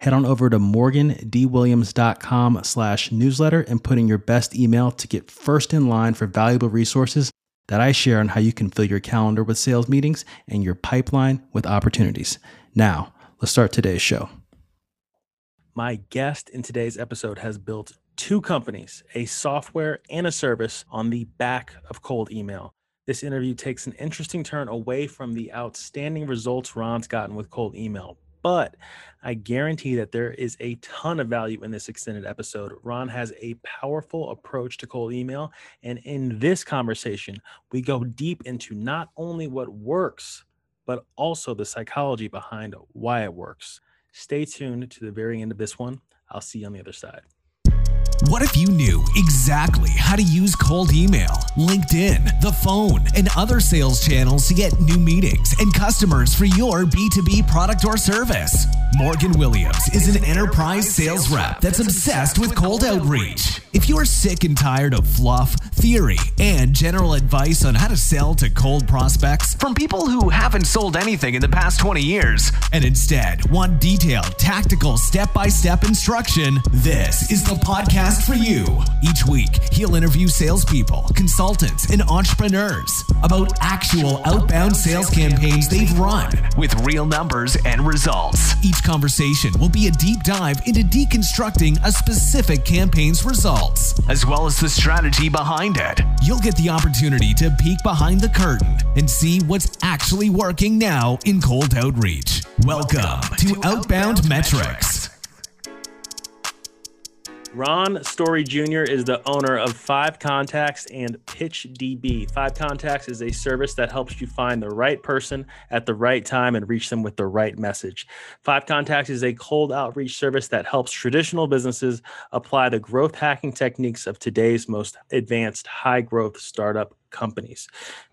head on over to morgandwilliams.com slash newsletter and put in your best email to get first in line for valuable resources that I share on how you can fill your calendar with sales meetings and your pipeline with opportunities. Now, let's start today's show. My guest in today's episode has built two companies, a software and a service on the back of cold email. This interview takes an interesting turn away from the outstanding results Ron's gotten with cold email, but I guarantee that there is a ton of value in this extended episode. Ron has a powerful approach to cold email. And in this conversation, we go deep into not only what works, but also the psychology behind why it works. Stay tuned to the very end of this one. I'll see you on the other side. What if you knew exactly how to use cold email, LinkedIn, the phone, and other sales channels to get new meetings and customers for your B2B product or service? Morgan Williams is an enterprise sales rep that's obsessed with cold outreach. If you're sick and tired of fluff, theory, and general advice on how to sell to cold prospects from people who haven't sold anything in the past 20 years, and instead want detailed, tactical, step by step instruction, this is the podcast for you. Each week, he'll interview salespeople, consultants, and entrepreneurs about actual outbound sales campaigns they've run with real numbers and results. Each conversation will be a deep dive into deconstructing a specific campaign's results, as well as the strategy behind it. You'll get the opportunity to peek behind the curtain and see what's actually working now in cold outreach. Welcome to Outbound Metrics. Ron Story Jr. is the owner of Five Contacts and PitchDB. Five Contacts is a service that helps you find the right person at the right time and reach them with the right message. Five Contacts is a cold outreach service that helps traditional businesses apply the growth hacking techniques of today's most advanced high growth startup companies.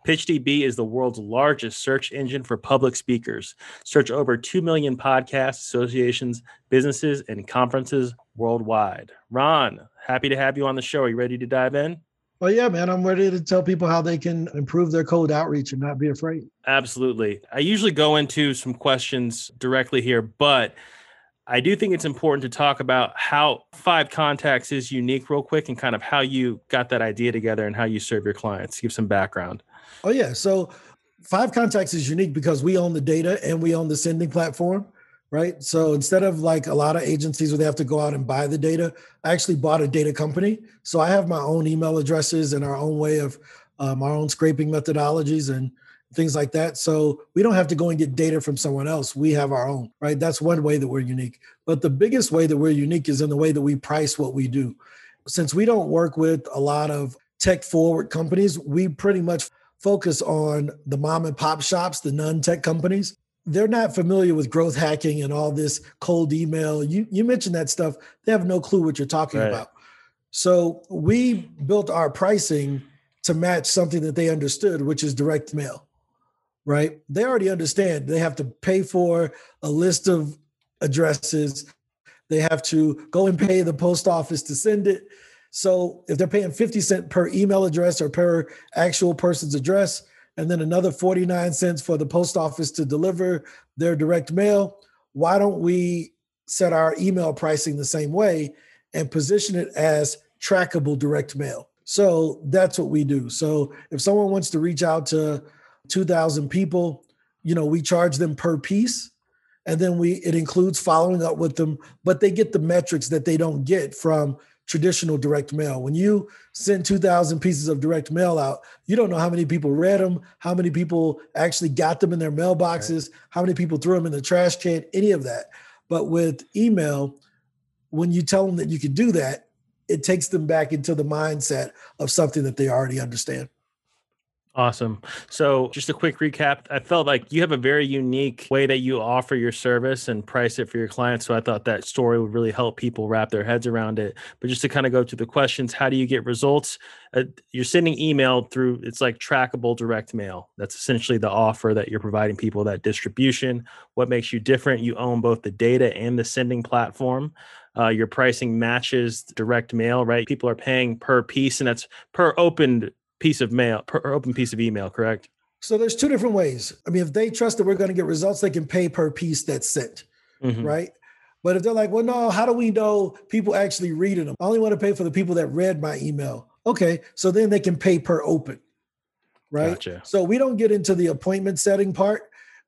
PitchDB is the world's largest search engine for public speakers. Search over 2 million podcasts, associations, businesses, and conferences worldwide. Ron, happy to have you on the show. Are you ready to dive in? Well, yeah, man, I'm ready to tell people how they can improve their cold outreach and not be afraid. Absolutely. I usually go into some questions directly here, but I do think it's important to talk about how Five Contacts is unique, real quick, and kind of how you got that idea together and how you serve your clients. Give some background. Oh, yeah. So, Five Contacts is unique because we own the data and we own the sending platform, right? So, instead of like a lot of agencies where they have to go out and buy the data, I actually bought a data company. So, I have my own email addresses and our own way of um, our own scraping methodologies and things like that. So we don't have to go and get data from someone else. We have our own, right? That's one way that we're unique. But the biggest way that we're unique is in the way that we price what we do. Since we don't work with a lot of tech forward companies, we pretty much focus on the mom and pop shops, the non tech companies. They're not familiar with growth hacking and all this cold email. You, you mentioned that stuff. They have no clue what you're talking right. about. So we built our pricing to match something that they understood, which is direct mail right? They already understand they have to pay for a list of addresses. They have to go and pay the post office to send it. So if they're paying 50 cents per email address or per actual person's address, and then another 49 cents for the post office to deliver their direct mail, why don't we set our email pricing the same way and position it as trackable direct mail? So that's what we do. So if someone wants to reach out to 2,000 people, you know, we charge them per piece. And then we it includes following up with them, but they get the metrics that they don't get from traditional direct mail. When you send 2,000 pieces of direct mail out, you don't know how many people read them, how many people actually got them in their mailboxes, right. how many people threw them in the trash can, any of that. But with email, when you tell them that you can do that, it takes them back into the mindset of something that they already understand. Awesome. So, just a quick recap. I felt like you have a very unique way that you offer your service and price it for your clients. So, I thought that story would really help people wrap their heads around it. But just to kind of go to the questions, how do you get results? Uh, you're sending email through, it's like trackable direct mail. That's essentially the offer that you're providing people that distribution. What makes you different? You own both the data and the sending platform. Uh, your pricing matches direct mail, right? People are paying per piece, and that's per opened piece of mail per open piece of email, correct? So there's two different ways. I mean, if they trust that we're going to get results, they can pay per piece that's sent, mm-hmm. right? But if they're like, well, no, how do we know people actually reading them? I only want to pay for the people that read my email. Okay, so then they can pay per open, right? Gotcha. So we don't get into the appointment setting part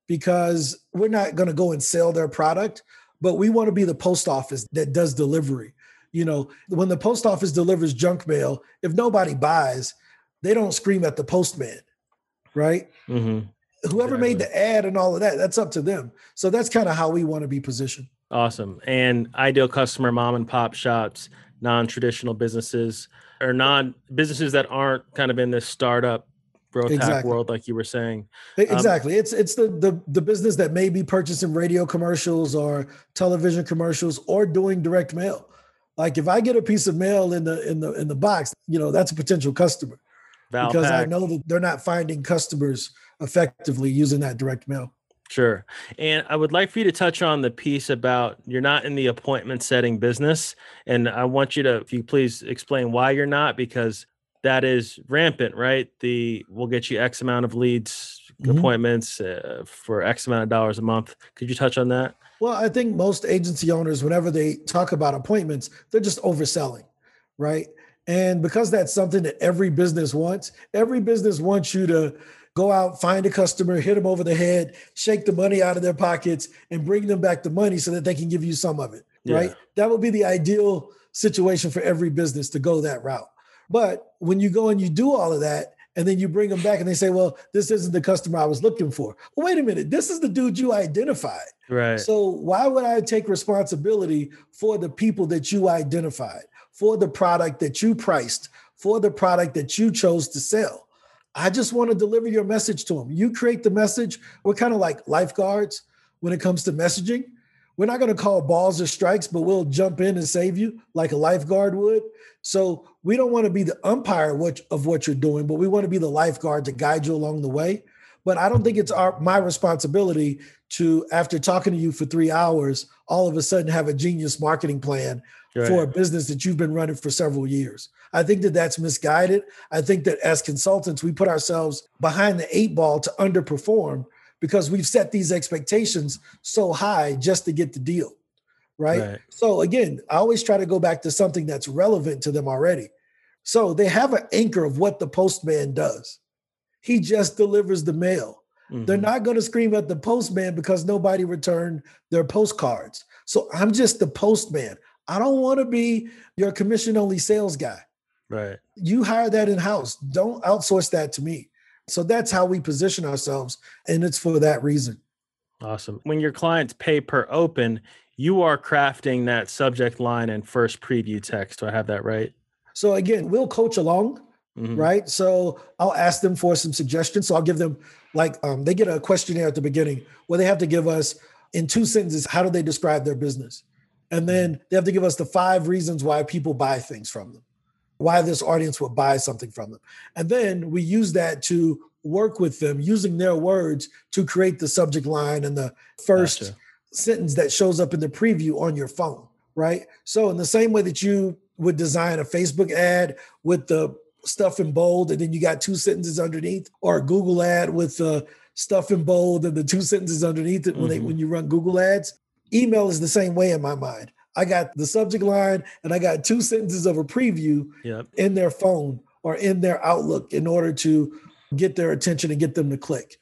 because we're not going to go and sell their product, but we want to be the post office that does delivery. You know, when the post office delivers junk mail, if nobody buys, they don't scream at the postman, right? Mm-hmm. Whoever exactly. made the ad and all of that, that's up to them. So that's kind of how we want to be positioned. Awesome. And ideal customer mom and pop shops, non-traditional businesses or non businesses that aren't kind of in this startup growth exactly. hack world like you were saying um, exactly um, it's it's the, the the business that may be purchasing radio commercials or television commercials or doing direct mail like if i get a piece of mail in the in the in the box you know that's a potential customer Because I know that they're not finding customers effectively using that direct mail. Sure. And I would like for you to touch on the piece about you're not in the appointment setting business. And I want you to, if you please explain why you're not, because that is rampant, right? The we'll get you X amount of leads, mm-hmm. appointments uh, for X amount of dollars a month. Could you touch on that? Well, I think most agency owners, whenever they talk about appointments, they're just overselling, right? And because that's something that every business wants, every business wants you to go out, find a customer, hit them over the head, shake the money out of their pockets, and bring them back the money so that they can give you some of it. Yeah. Right. That would be the ideal situation for every business to go that route. But when you go and you do all of that, and then you bring them back and they say, well, this isn't the customer I was looking for. Well, wait a minute. This is the dude you identified. Right. So why would I take responsibility for the people that you identified? For the product that you priced, for the product that you chose to sell. I just want to deliver your message to them. You create the message. We're kind of like lifeguards when it comes to messaging. We're not going to call balls or strikes, but we'll jump in and save you like a lifeguard would. So we don't want to be the umpire of what you're doing, but we want to be the lifeguard to guide you along the way. But I don't think it's our my responsibility to, after talking to you for three hours, all of a sudden have a genius marketing plan right. for a business that you've been running for several years. I think that that's misguided. I think that as consultants, we put ourselves behind the eight ball to underperform because we've set these expectations so high just to get the deal. Right? right? So again, I always try to go back to something that's relevant to them already. So they have an anchor of what the postman does. He just delivers the mail. Mm-hmm. They're not going to scream at the postman because nobody returned their postcards. So I'm just the postman. I don't want to be your commission only sales guy. Right. You hire that in house. Don't outsource that to me. So that's how we position ourselves. And it's for that reason. Awesome. When your clients pay per open, you are crafting that subject line and first preview text. Do I have that right? So again, we'll coach along, mm-hmm. right? So I'll ask them for some suggestions. So I'll give them like um, they get a questionnaire at the beginning where they have to give us in two sentences how do they describe their business and then they have to give us the five reasons why people buy things from them, why this audience would buy something from them. And then we use that to work with them using their words to create the subject line and the first gotcha. sentence that shows up in the preview on your phone, right? So, in the same way that you would design a Facebook ad with the stuff in bold and then you got two sentences underneath, or a Google ad with the stuff in bold and the two sentences underneath it mm-hmm. when they, mm-hmm. when you run Google ads, email is the same way in my mind. I got the subject line and I got two sentences of a preview yep. in their phone or in their Outlook in order to get their attention and get them to click.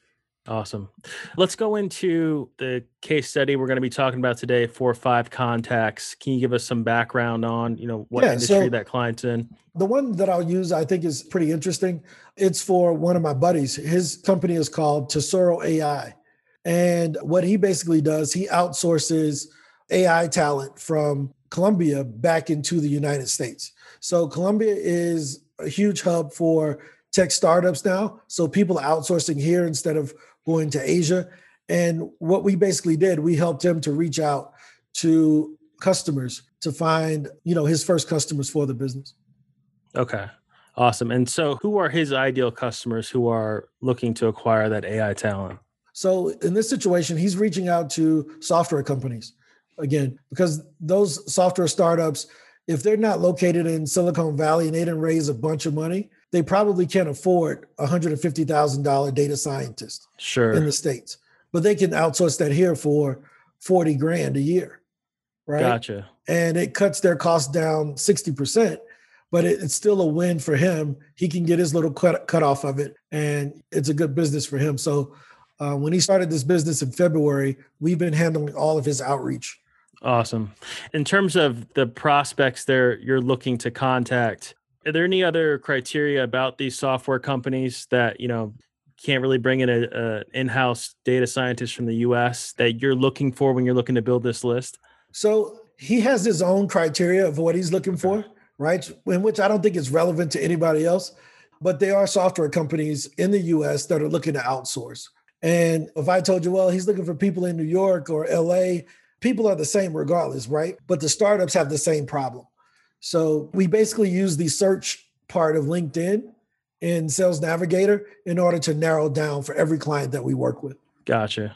Awesome. Let's go into the case study we're going to be talking about today. Four or five contacts. Can you give us some background on, you know, what yeah, industry so that client's in? The one that I'll use, I think, is pretty interesting. It's for one of my buddies. His company is called Tesoro AI, and what he basically does, he outsources AI talent from Colombia back into the United States. So Colombia is a huge hub for tech startups now. So people are outsourcing here instead of going to Asia. And what we basically did, we helped him to reach out to customers to find, you know, his first customers for the business. Okay. Awesome. And so who are his ideal customers who are looking to acquire that AI talent? So in this situation, he's reaching out to software companies again, because those software startups, if they're not located in Silicon Valley and they didn't raise a bunch of money, they probably can't afford a $150,000 data scientist sure. in the States. But they can outsource that here for 40 grand a year. Right. Gotcha. And it cuts their costs down 60%, but it, it's still a win for him. He can get his little cut, cut off of it, and it's a good business for him. So uh, when he started this business in February, we've been handling all of his outreach. Awesome. In terms of the prospects there you're looking to contact, are there any other criteria about these software companies that, you know, can't really bring in a, a in-house data scientist from the US that you're looking for when you're looking to build this list? So he has his own criteria of what he's looking for, right? In which I don't think is relevant to anybody else. But there are software companies in the US that are looking to outsource. And if I told you, well, he's looking for people in New York or LA, people are the same regardless, right? But the startups have the same problem. So we basically use the search part of LinkedIn in Sales Navigator in order to narrow down for every client that we work with. Gotcha.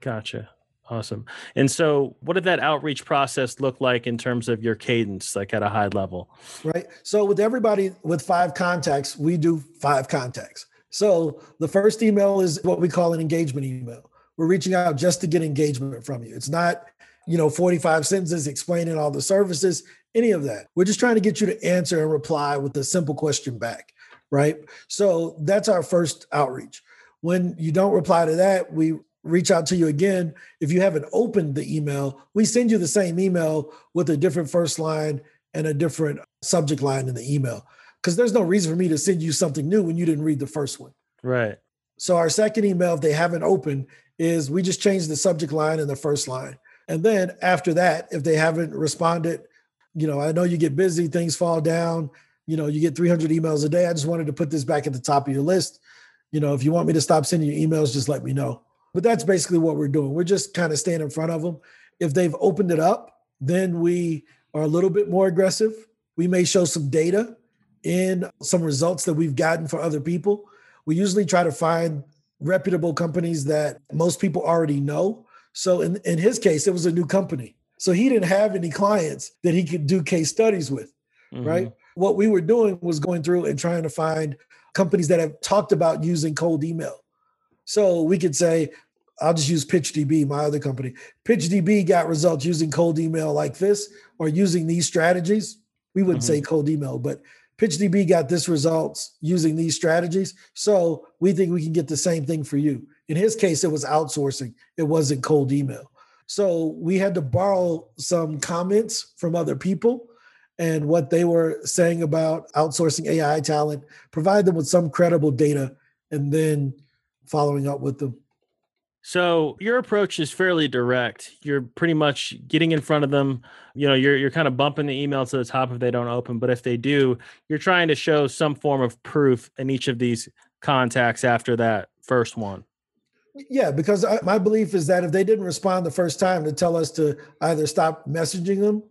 Gotcha. Awesome. And so, what did that outreach process look like in terms of your cadence, like at a high level? Right. So, with everybody with five contacts, we do five contacts. So, the first email is what we call an engagement email. We're reaching out just to get engagement from you. It's not, you know, 45 sentences explaining all the services, any of that. We're just trying to get you to answer and reply with a simple question back. Right. So, that's our first outreach. When you don't reply to that, we reach out to you again. If you haven't opened the email, we send you the same email with a different first line and a different subject line in the email. Because there's no reason for me to send you something new when you didn't read the first one. Right. So our second email, if they haven't opened, is we just change the subject line and the first line. And then after that, if they haven't responded, you know, I know you get busy, things fall down, you know, you get 300 emails a day. I just wanted to put this back at the top of your list. You know, if you want me to stop sending you emails, just let me know. But that's basically what we're doing. We're just kind of staying in front of them. If they've opened it up, then we are a little bit more aggressive. We may show some data in some results that we've gotten for other people. We usually try to find reputable companies that most people already know. So in, in his case, it was a new company. So he didn't have any clients that he could do case studies with, mm-hmm. right? What we were doing was going through and trying to find companies that have talked about using cold email so we could say, I'll just use PitchDB, my other company. PitchDB got results using cold email like this or using these strategies. We wouldn't mm-hmm. say cold email, but PitchDB got this results using these strategies. So we think we can get the same thing for you. In his case, it was outsourcing, it wasn't cold email. So we had to borrow some comments from other people and what they were saying about outsourcing AI talent, provide them with some credible data, and then following up with them. So your approach is fairly direct. You're pretty much getting in front of them. You know, you're you're kind of bumping the email to the top if they don't open, but if they do, you're trying to show some form of proof in each of these contacts after that first one. Yeah, because I, my belief is that if they didn't respond the first time to tell us to either stop messaging them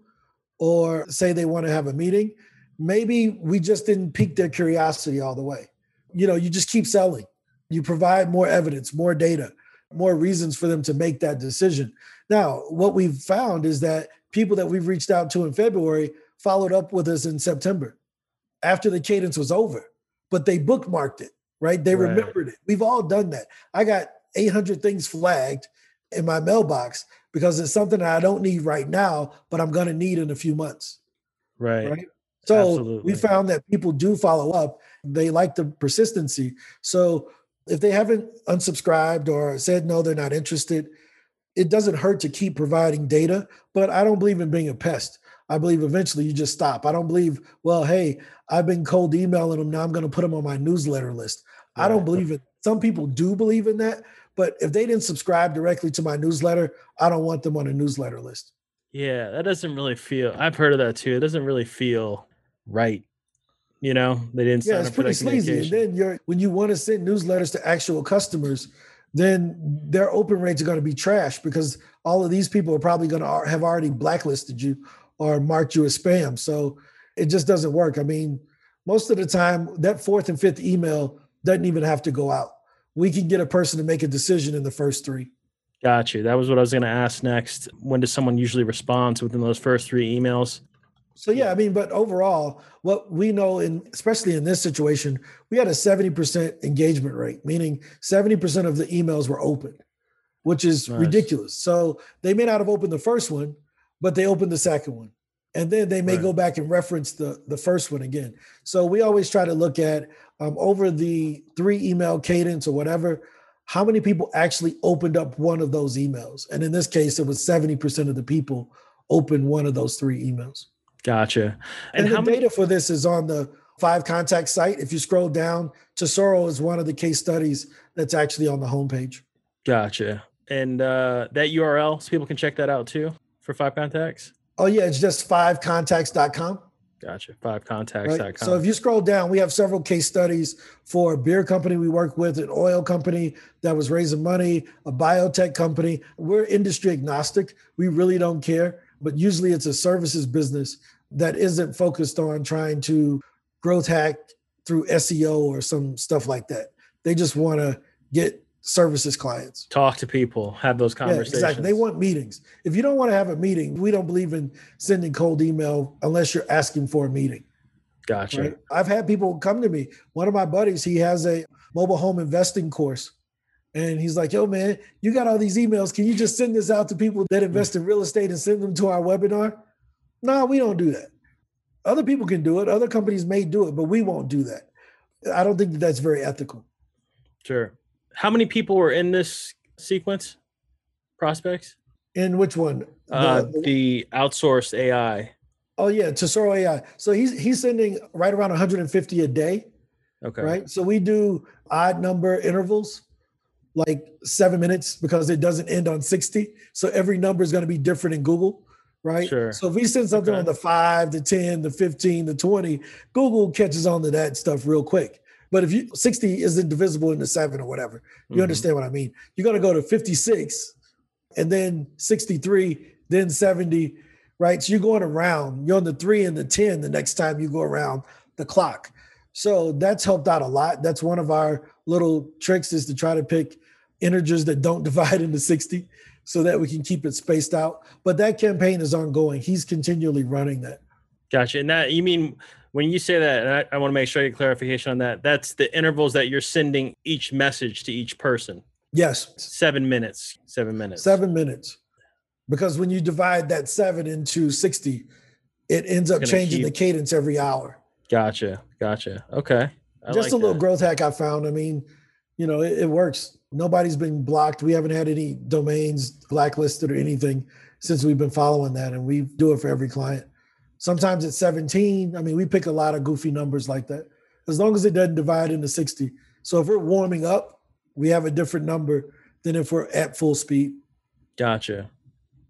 or say they want to have a meeting, maybe we just didn't pique their curiosity all the way. You know, you just keep selling you provide more evidence, more data, more reasons for them to make that decision. Now, what we've found is that people that we've reached out to in February followed up with us in September after the cadence was over, but they bookmarked it, right? They right. remembered it. We've all done that. I got 800 things flagged in my mailbox because it's something that I don't need right now, but I'm going to need in a few months. Right. Right. So Absolutely. we found that people do follow up. They like the persistency. So if they haven't unsubscribed or said no, they're not interested, it doesn't hurt to keep providing data. But I don't believe in being a pest. I believe eventually you just stop. I don't believe, well, hey, I've been cold emailing them. Now I'm going to put them on my newsletter list. Right. I don't believe it. Some people do believe in that. But if they didn't subscribe directly to my newsletter, I don't want them on a newsletter list. Yeah, that doesn't really feel, I've heard of that too. It doesn't really feel right You know, they didn't. Yeah, it's pretty sleazy. And then you're when you want to send newsletters to actual customers, then their open rates are going to be trash because all of these people are probably going to have already blacklisted you or marked you as spam. So it just doesn't work. I mean, most of the time, that fourth and fifth email doesn't even have to go out. We can get a person to make a decision in the first three. Got you. That was what I was going to ask next. When does someone usually respond within those first three emails? So yeah, I mean, but overall, what we know in especially in this situation, we had a 70% engagement rate, meaning 70% of the emails were opened, which is nice. ridiculous. So they may not have opened the first one, but they opened the second one. And then they may right. go back and reference the, the first one again. So we always try to look at um, over the three email cadence or whatever, how many people actually opened up one of those emails? And in this case, it was 70% of the people opened one of those three emails. Gotcha. And, and the many- data for this is on the five contact site. If you scroll down, Tesoro is one of the case studies that's actually on the homepage. Gotcha. And uh, that URL, so people can check that out too for five contacts. Oh yeah, it's just fivecontacts.com. Gotcha. Fivecontacts.com. Right? So if you scroll down, we have several case studies for a beer company we work with, an oil company that was raising money, a biotech company. We're industry agnostic. We really don't care but usually it's a services business that isn't focused on trying to growth hack through SEO or some stuff like that. They just want to get services clients. Talk to people, have those conversations. Yeah, exactly. They want meetings. If you don't want to have a meeting, we don't believe in sending cold email unless you're asking for a meeting. Gotcha. Right? I've had people come to me. One of my buddies, he has a mobile home investing course. And he's like, yo, man, you got all these emails. Can you just send this out to people that invest in real estate and send them to our webinar? No, we don't do that. Other people can do it. Other companies may do it, but we won't do that. I don't think that that's very ethical. Sure. How many people were in this sequence? Prospects? In which one? Uh, the, the outsourced AI. Oh yeah, Tesoro AI. So he's he's sending right around 150 a day. Okay. Right. So we do odd number intervals like seven minutes because it doesn't end on 60. So every number is going to be different in Google, right? Sure. So if we send something okay. on the five, the 10, the 15, the 20, Google catches on to that stuff real quick. But if you 60 isn't divisible into seven or whatever, you mm-hmm. understand what I mean. You're going to go to 56 and then 63, then 70, right? So you're going around. You're on the three and the 10 the next time you go around the clock. So that's helped out a lot. That's one of our little tricks is to try to pick integers that don't divide into 60 so that we can keep it spaced out. But that campaign is ongoing. He's continually running that. Gotcha. And that you mean when you say that, and I, I want to make sure I get clarification on that, that's the intervals that you're sending each message to each person. Yes. Seven minutes. Seven minutes. Seven minutes. Because when you divide that seven into 60, it ends up changing keep... the cadence every hour. Gotcha. Gotcha. Okay. I Just like a little that. growth hack I found. I mean, you know, it, it, works. Nobody's been blocked. We haven't had any domains blacklisted or anything since we've been following that, and we do it for every client. Sometimes it's 17. I mean, we pick a lot of goofy numbers like that, as long as it doesn't divide into 60. So if we're warming up, we have a different number than if we're at full speed. Gotcha.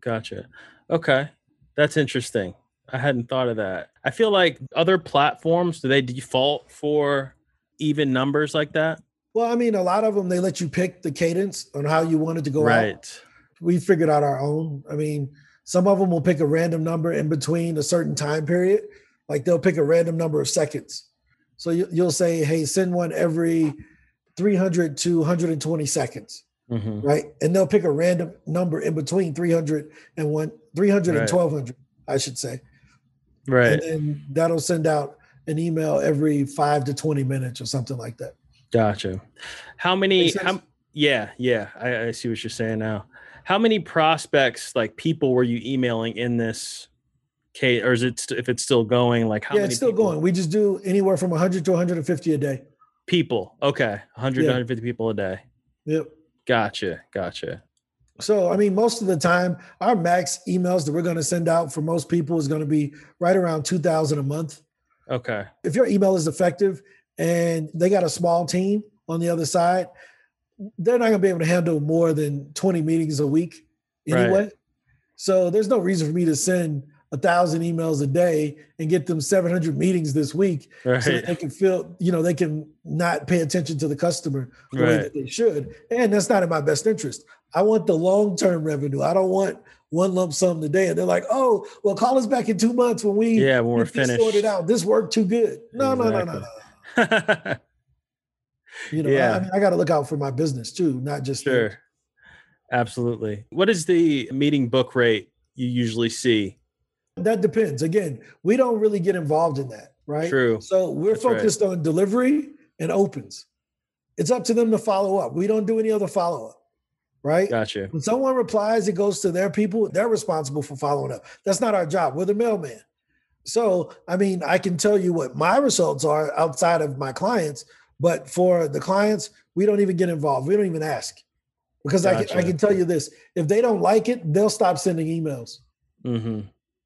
Gotcha. Okay. That's interesting. I hadn't thought of that. I feel like other platforms do they default for even numbers like that? Well, I mean, a lot of them they let you pick the cadence on how you wanted to go right. out. We figured out our own. I mean, some of them will pick a random number in between a certain time period. Like they'll pick a random number of seconds. So you, will say, "Hey, send one every 300 to 120 seconds." Mm-hmm. Right? And they'll pick a random number in between 300 and one 300 right. and 1200, I should say. Right. And then that'll send out an email every five to 20 minutes or something like that. Gotcha. How many? How, yeah, yeah. I, I, see what you're saying now. How many prospects, like people, were you emailing in this case, or is it if it's still going? Like how? Yeah, it's still people? going. We just do anywhere from 100 to 150 a day. People, okay, 100 yeah. to 150 people a day. Yep. Gotcha. Gotcha. So, I mean, most of the time, our max emails that we're going to send out for most people is going to be right around 2,000 a month. Okay. If your email is effective and they got a small team on the other side, they're not going to be able to handle more than 20 meetings a week anyway. Right. So, there's no reason for me to send a thousand emails a day and get them 700 meetings this week right. so that they can feel you know they can not pay attention to the customer the right. way that they should and that's not in my best interest i want the long-term revenue i don't want one lump sum today and they're like oh well call us back in two months when we yeah when we're finished sorted out this worked too good no exactly. no no no no you know yeah. I, I mean i got to look out for my business too not just sure absolutely what is the meeting book rate you usually see that depends. Again, we don't really get involved in that, right? True. So we're That's focused right. on delivery and opens. It's up to them to follow up. We don't do any other follow up, right? Gotcha. When someone replies, it goes to their people. They're responsible for following up. That's not our job. We're the mailman. So, I mean, I can tell you what my results are outside of my clients, but for the clients, we don't even get involved. We don't even ask because gotcha. I, can, I can tell you this if they don't like it, they'll stop sending emails. Mm-hmm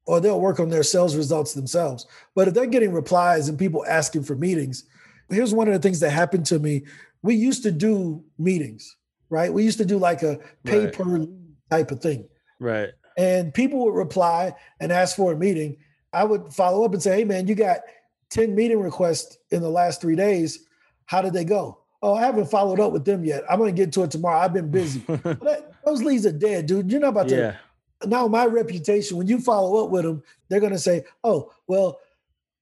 or they'll work on their sales results themselves. But if they're getting replies and people asking for meetings, here's one of the things that happened to me. We used to do meetings, right? We used to do like a pay right. per type of thing. Right. And people would reply and ask for a meeting. I would follow up and say, hey, man, you got 10 meeting requests in the last three days. How did they go? Oh, I haven't followed up with them yet. I'm going to get to it tomorrow. I've been busy. those leads are dead, dude. You're not about to yeah now my reputation, when you follow up with them, they're going to say, oh, well,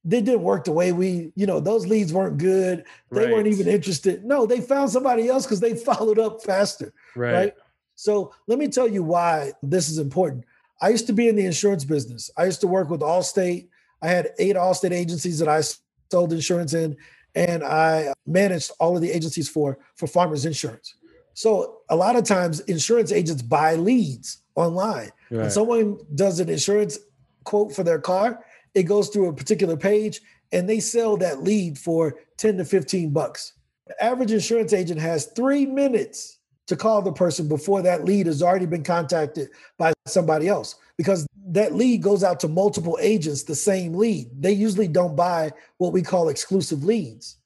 they didn't work the way we, you know, those leads weren't good. They right. weren't even interested. No, they found somebody else because they followed up faster. Right. right. So let me tell you why this is important. I used to be in the insurance business. I used to work with Allstate. I had eight Allstate agencies that I sold insurance in, and I managed all of the agencies for for farmers insurance. So a lot of times insurance agents buy leads online. Right. When someone does an insurance quote for their car, it goes through a particular page and they sell that lead for 10 to 15 bucks. The average insurance agent has three minutes to call the person before that lead has already been contacted by somebody else because that lead goes out to multiple agents, the same lead. They usually don't buy what we call exclusive leads.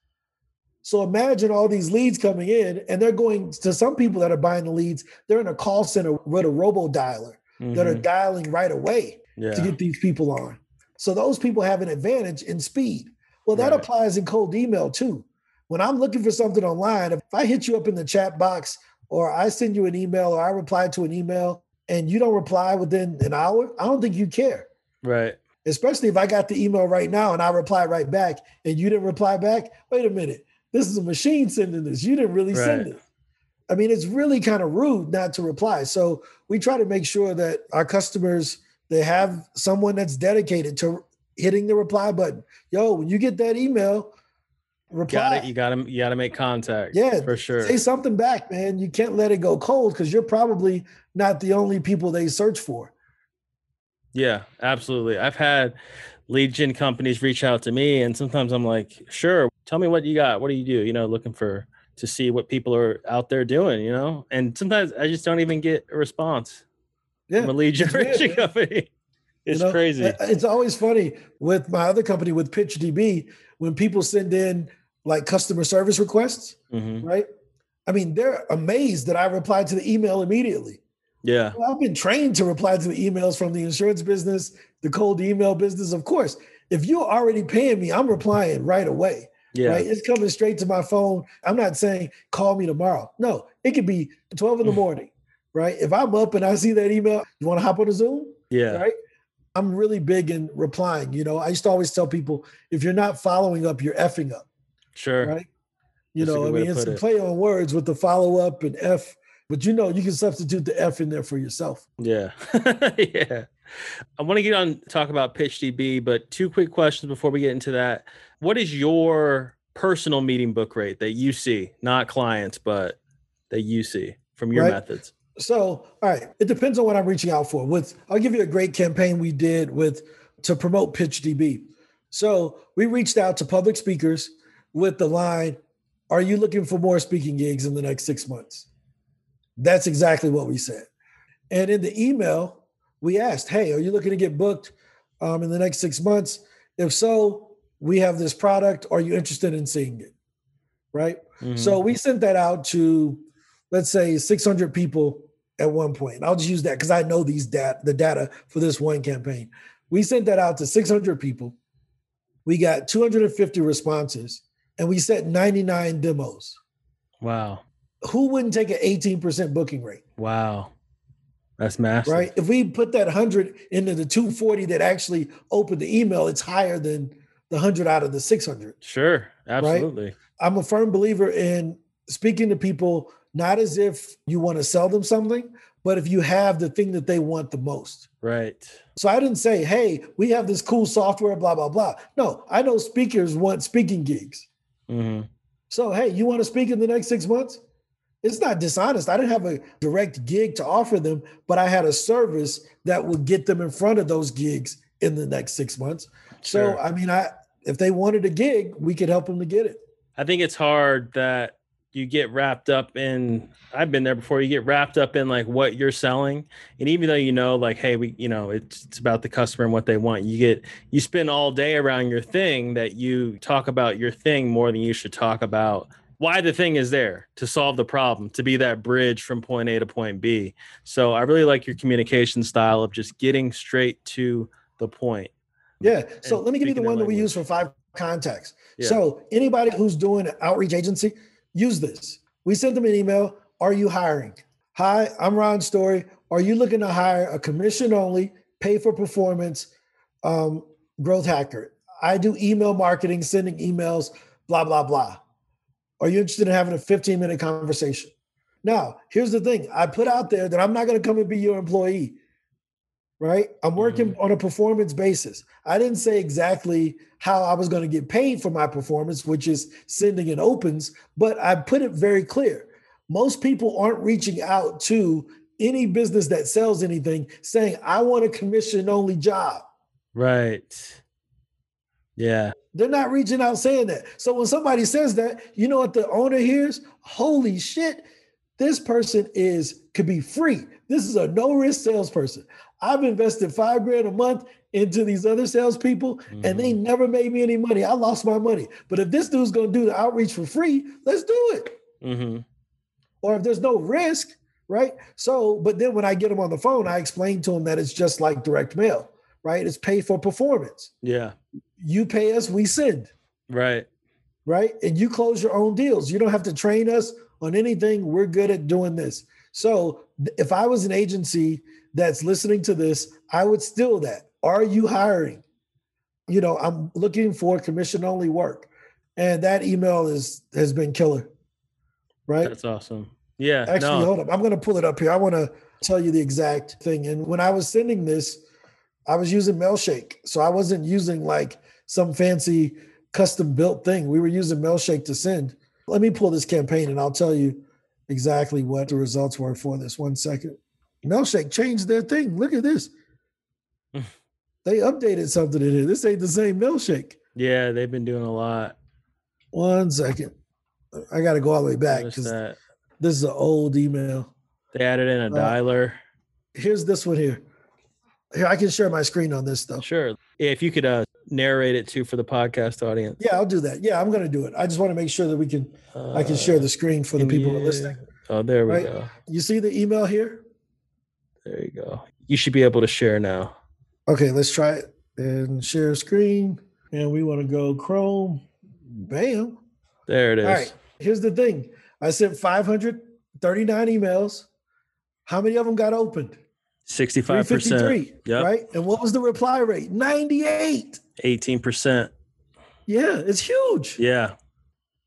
So imagine all these leads coming in, and they're going to some people that are buying the leads. They're in a call center with a robo dialer mm-hmm. that are mm-hmm. dialing right away yeah. to get these people on. So those people have an advantage in speed. Well, that right. applies in cold email too. When I'm looking for something online, if I hit you up in the chat box or I send you an email or I reply to an email and you don't reply within an hour, I don't think you care. Right. Especially if I got the email right now and I reply right back and you didn't reply back. Wait a minute this is a machine sending this. You didn't really right. send it. I mean, it's really kind of rude not to reply. So we try to make sure that our customers they have someone that's dedicated to hitting the reply button. Yo, when you get that email, reply. Got it. You got to you got to make contact. Yeah, for sure. Say something back, man. You can't let it go cold because you're probably not the only people they search for. Yeah, absolutely. I've had lead gen companies reach out to me, and sometimes I'm like, sure, tell me what you got. What do you do? You know, looking for to see what people are out there doing, you know? And sometimes I just don't even get a response yeah, from a lead generation company. It's you know, crazy. It's always funny with my other company with PitchDB when people send in like customer service requests, mm-hmm. right? I mean, they're amazed that I replied to the email immediately. Yeah. Well, I've been trained to reply to the emails from the insurance business, the cold email business. Of course, if you're already paying me, I'm replying right away. Yeah. Right. It's coming straight to my phone. I'm not saying call me tomorrow. No, it could be 12 in the morning. Right. If I'm up and I see that email, you want to hop on a Zoom? Yeah. Right. I'm really big in replying. You know, I used to always tell people if you're not following up, you're effing up. Sure. Right. You That's know, I mean, it's a play on words with the follow up and F but you know, you can substitute the F in there for yourself. Yeah. yeah. I want to get on talk about PitchDB, but two quick questions before we get into that. What is your personal meeting book rate that you see, not clients, but that you see from your right. methods? So, all right, it depends on what I'm reaching out for. With I'll give you a great campaign we did with to promote PitchDB. So, we reached out to public speakers with the line, "Are you looking for more speaking gigs in the next 6 months?" That's exactly what we said. And in the email, we asked, hey, are you looking to get booked um, in the next six months? If so, we have this product. Are you interested in seeing it? Right. Mm-hmm. So we sent that out to, let's say, 600 people at one point. I'll just use that because I know these data, the data for this one campaign. We sent that out to 600 people. We got 250 responses and we set 99 demos. Wow. Who wouldn't take an 18% booking rate? Wow. That's massive. Right? If we put that 100 into the 240 that actually opened the email, it's higher than the 100 out of the 600. Sure. Absolutely. Right? I'm a firm believer in speaking to people not as if you want to sell them something, but if you have the thing that they want the most. Right. So I didn't say, hey, we have this cool software, blah, blah, blah. No, I know speakers want speaking gigs. Mm-hmm. So, hey, you want to speak in the next six months? It's not dishonest. I didn't have a direct gig to offer them, but I had a service that would get them in front of those gigs in the next six months. Sure. So, I mean, I if they wanted a gig, we could help them to get it. I think it's hard that you get wrapped up in I've been there before you get wrapped up in like what you're selling. And even though you know like hey we you know it's it's about the customer and what they want you get you spend all day around your thing that you talk about your thing more than you should talk about why the thing is there to solve the problem to be that bridge from point A to point B. So I really like your communication style of just getting straight to the point. Yeah so let me give you the one that we use for five contacts yeah. so anybody who's doing an outreach agency use this. We sent them an email. Are you hiring? Hi, I'm Ron Story. Are you looking to hire a commission only, pay for performance um, growth hacker? I do email marketing, sending emails, blah, blah, blah. Are you interested in having a 15 minute conversation? Now, here's the thing I put out there that I'm not going to come and be your employee right? I'm working mm-hmm. on a performance basis. I didn't say exactly how I was going to get paid for my performance, which is sending in opens, but I put it very clear. Most people aren't reaching out to any business that sells anything saying, I want a commission only job. Right. Yeah. They're not reaching out saying that. So when somebody says that, you know what the owner hears? Holy shit, this person is could be free. This is a no risk salesperson. I've invested five grand a month into these other salespeople, mm-hmm. and they mm-hmm. never made me any money. I lost my money. But if this dude's going to do the outreach for free, let's do it. Mm-hmm. Or if there's no risk, right? So, but then when I get them on the phone, I explain to them that it's just like direct mail, right? It's pay for performance. Yeah. You pay us, we send. Right. Right. And you close your own deals. You don't have to train us on anything. We're good at doing this. So if I was an agency that's listening to this, I would steal that. Are you hiring? You know, I'm looking for commission only work. And that email is has been killer. Right? That's awesome. Yeah. Actually, no. hold up. I'm gonna pull it up here. I want to tell you the exact thing. And when I was sending this, I was using Mailshake. So I wasn't using like some fancy custom built thing. We were using Mailshake to send. Let me pull this campaign and I'll tell you exactly what the results were for this. One second. Mailshake changed their thing. Look at this. they updated something in here. This ain't the same Mailshake. Yeah, they've been doing a lot. One second. I got to go all the way back because this is an old email. They added in a uh, dialer. Here's this one here. Here, I can share my screen on this stuff. Sure. If you could uh, narrate it too for the podcast audience. Yeah, I'll do that. Yeah, I'm going to do it. I just want to make sure that we can. Uh, I can share the screen for the people who are listening. Oh, there we right? go. You see the email here? There you go. You should be able to share now. Okay, let's try it and share screen. And we want to go Chrome. Bam. There it is. All right. Here's the thing I sent 539 emails. How many of them got opened? 65%. Yep. Right. And what was the reply rate? 98. 18%. Yeah, it's huge. Yeah.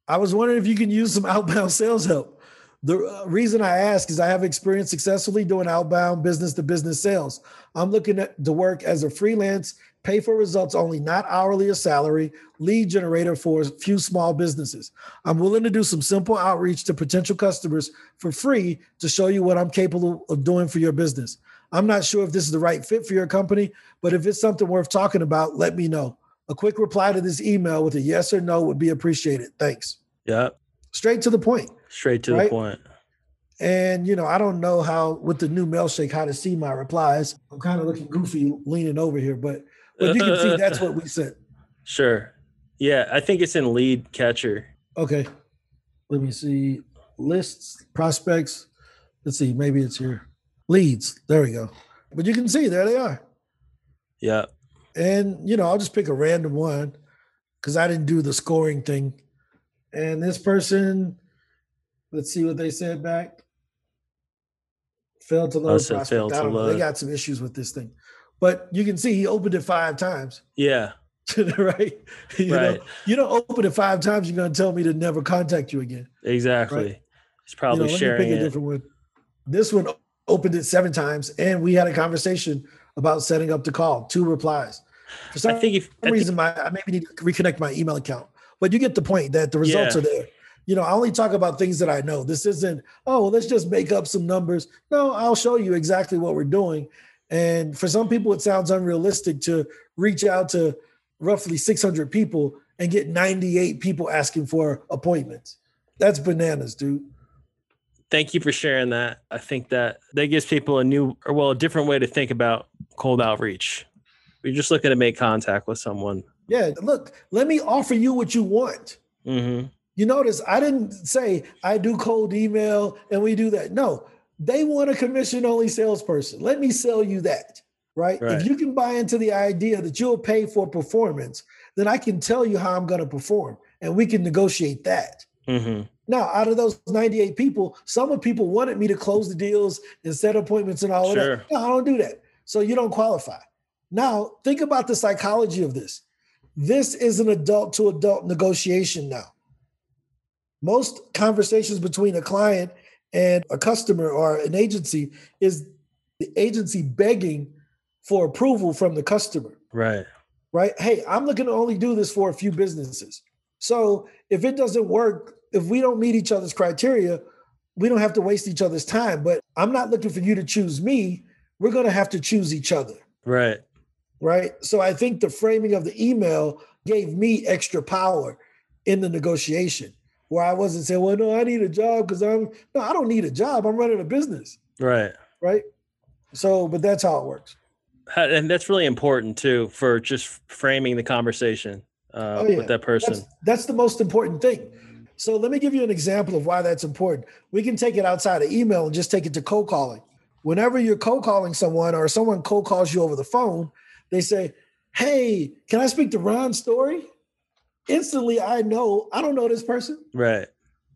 I was wondering if you can use some outbound sales help. The uh, reason I ask is I have experience successfully doing outbound business to business sales. I'm looking at, to work as a freelance, pay for results only, not hourly or salary, lead generator for a few small businesses. I'm willing to do some simple outreach to potential customers for free to show you what I'm capable of doing for your business. I'm not sure if this is the right fit for your company, but if it's something worth talking about, let me know. A quick reply to this email with a yes or no would be appreciated. Thanks. Yeah. Straight to the point. Straight to right? the point. And you know, I don't know how with the new Mailshake how to see my replies. I'm kind of looking goofy leaning over here, but but you can see that's what we said. Sure. Yeah, I think it's in lead catcher. Okay. Let me see. Lists, prospects. Let's see. Maybe it's here. Leads. There we go. But you can see there they are. Yeah. And you know, I'll just pick a random one because I didn't do the scoring thing. And this person, let's see what they said back. Failed to load. said failed to don't. They got some issues with this thing, but you can see he opened it five times. Yeah. right? You know, Right. you don't open it five times, you're gonna tell me to never contact you again. Exactly. He's You probably know, let sharing me pick a different one. This one opened it seven times, and we had a conversation about setting up the call. Two replies. For some I think if I some think- reason, my I maybe need to reconnect my email account. But you get the point that the results Yeah. are there. You know, I only talk about things that I know. This isn't, oh, let's just make up some numbers. No, I'll show you exactly what we're doing. And for some people, it sounds unrealistic to reach out to roughly 600 people and get 98 people asking for appointments. That's bananas, dude. Thank you for sharing that. I think that that gives people a new or well, a different way to think about cold outreach. You're just looking to make contact with someone. Yeah, look, let me offer you what you want. hmm You notice I didn't say I do cold email and we do that. No, they want a commission only salesperson. Let me sell you that. Right? Right. If you can buy into the idea that you'll pay for performance, then I can tell you how I'm going to perform and we can negotiate that. hmm Now, out of those 98 people, some of people wanted me to close the deals and set appointments and all of that. No, I don't do that. So you don't qualify. Now, think about the psychology of this. This is an adult to adult negotiation now. Most conversations between a client and a customer or an agency is the agency begging for approval from the customer Right. right? Hey, I'm looking to only do this for a few businesses. So if it doesn't work, if we don't meet each other's criteria, we don't have to waste each other's time. But I'm not looking for you to choose me. We're going to have to choose each other, Right. right? So I think the framing of the email gave me extra power in the negotiation where I wasn't saying, well, no, I need a job because I'm, no, I don't need a job. I'm running a business, Right. right? So, but that's how it works. And that's really important too for just framing the conversation uh, Oh, yeah. with that person. That's, that's the most important thing. So let me give you an example of why that's important. We can take it outside of email and just take it to cold calling. Whenever you're cold calling someone or someone cold calls you over the phone, they say, Hey, can I speak to Ron Story? Instantly, I know I don't know this person, Right.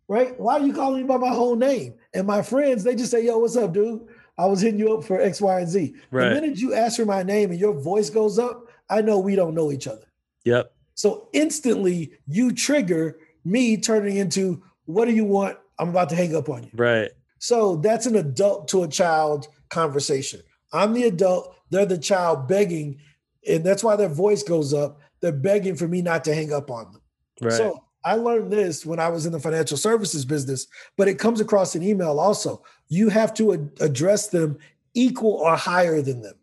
right? Why are you calling me by my whole name? And my friends, they just say, Yo, what's up, dude? I was hitting you up for X, Y, and Z. Right. The minute you ask for my name and your voice goes up, I know we don't know each other. Yep. So instantly you trigger me turning into what do you want? I'm about to hang up on you. Right. So that's an adult to a child conversation. I'm the adult, they're the child begging, and that's why their voice goes up. They're begging for me not to hang up on them. Right. So I learned this when I was in the financial services business, but it comes across in email also. You have to ad- address them equal or higher than them,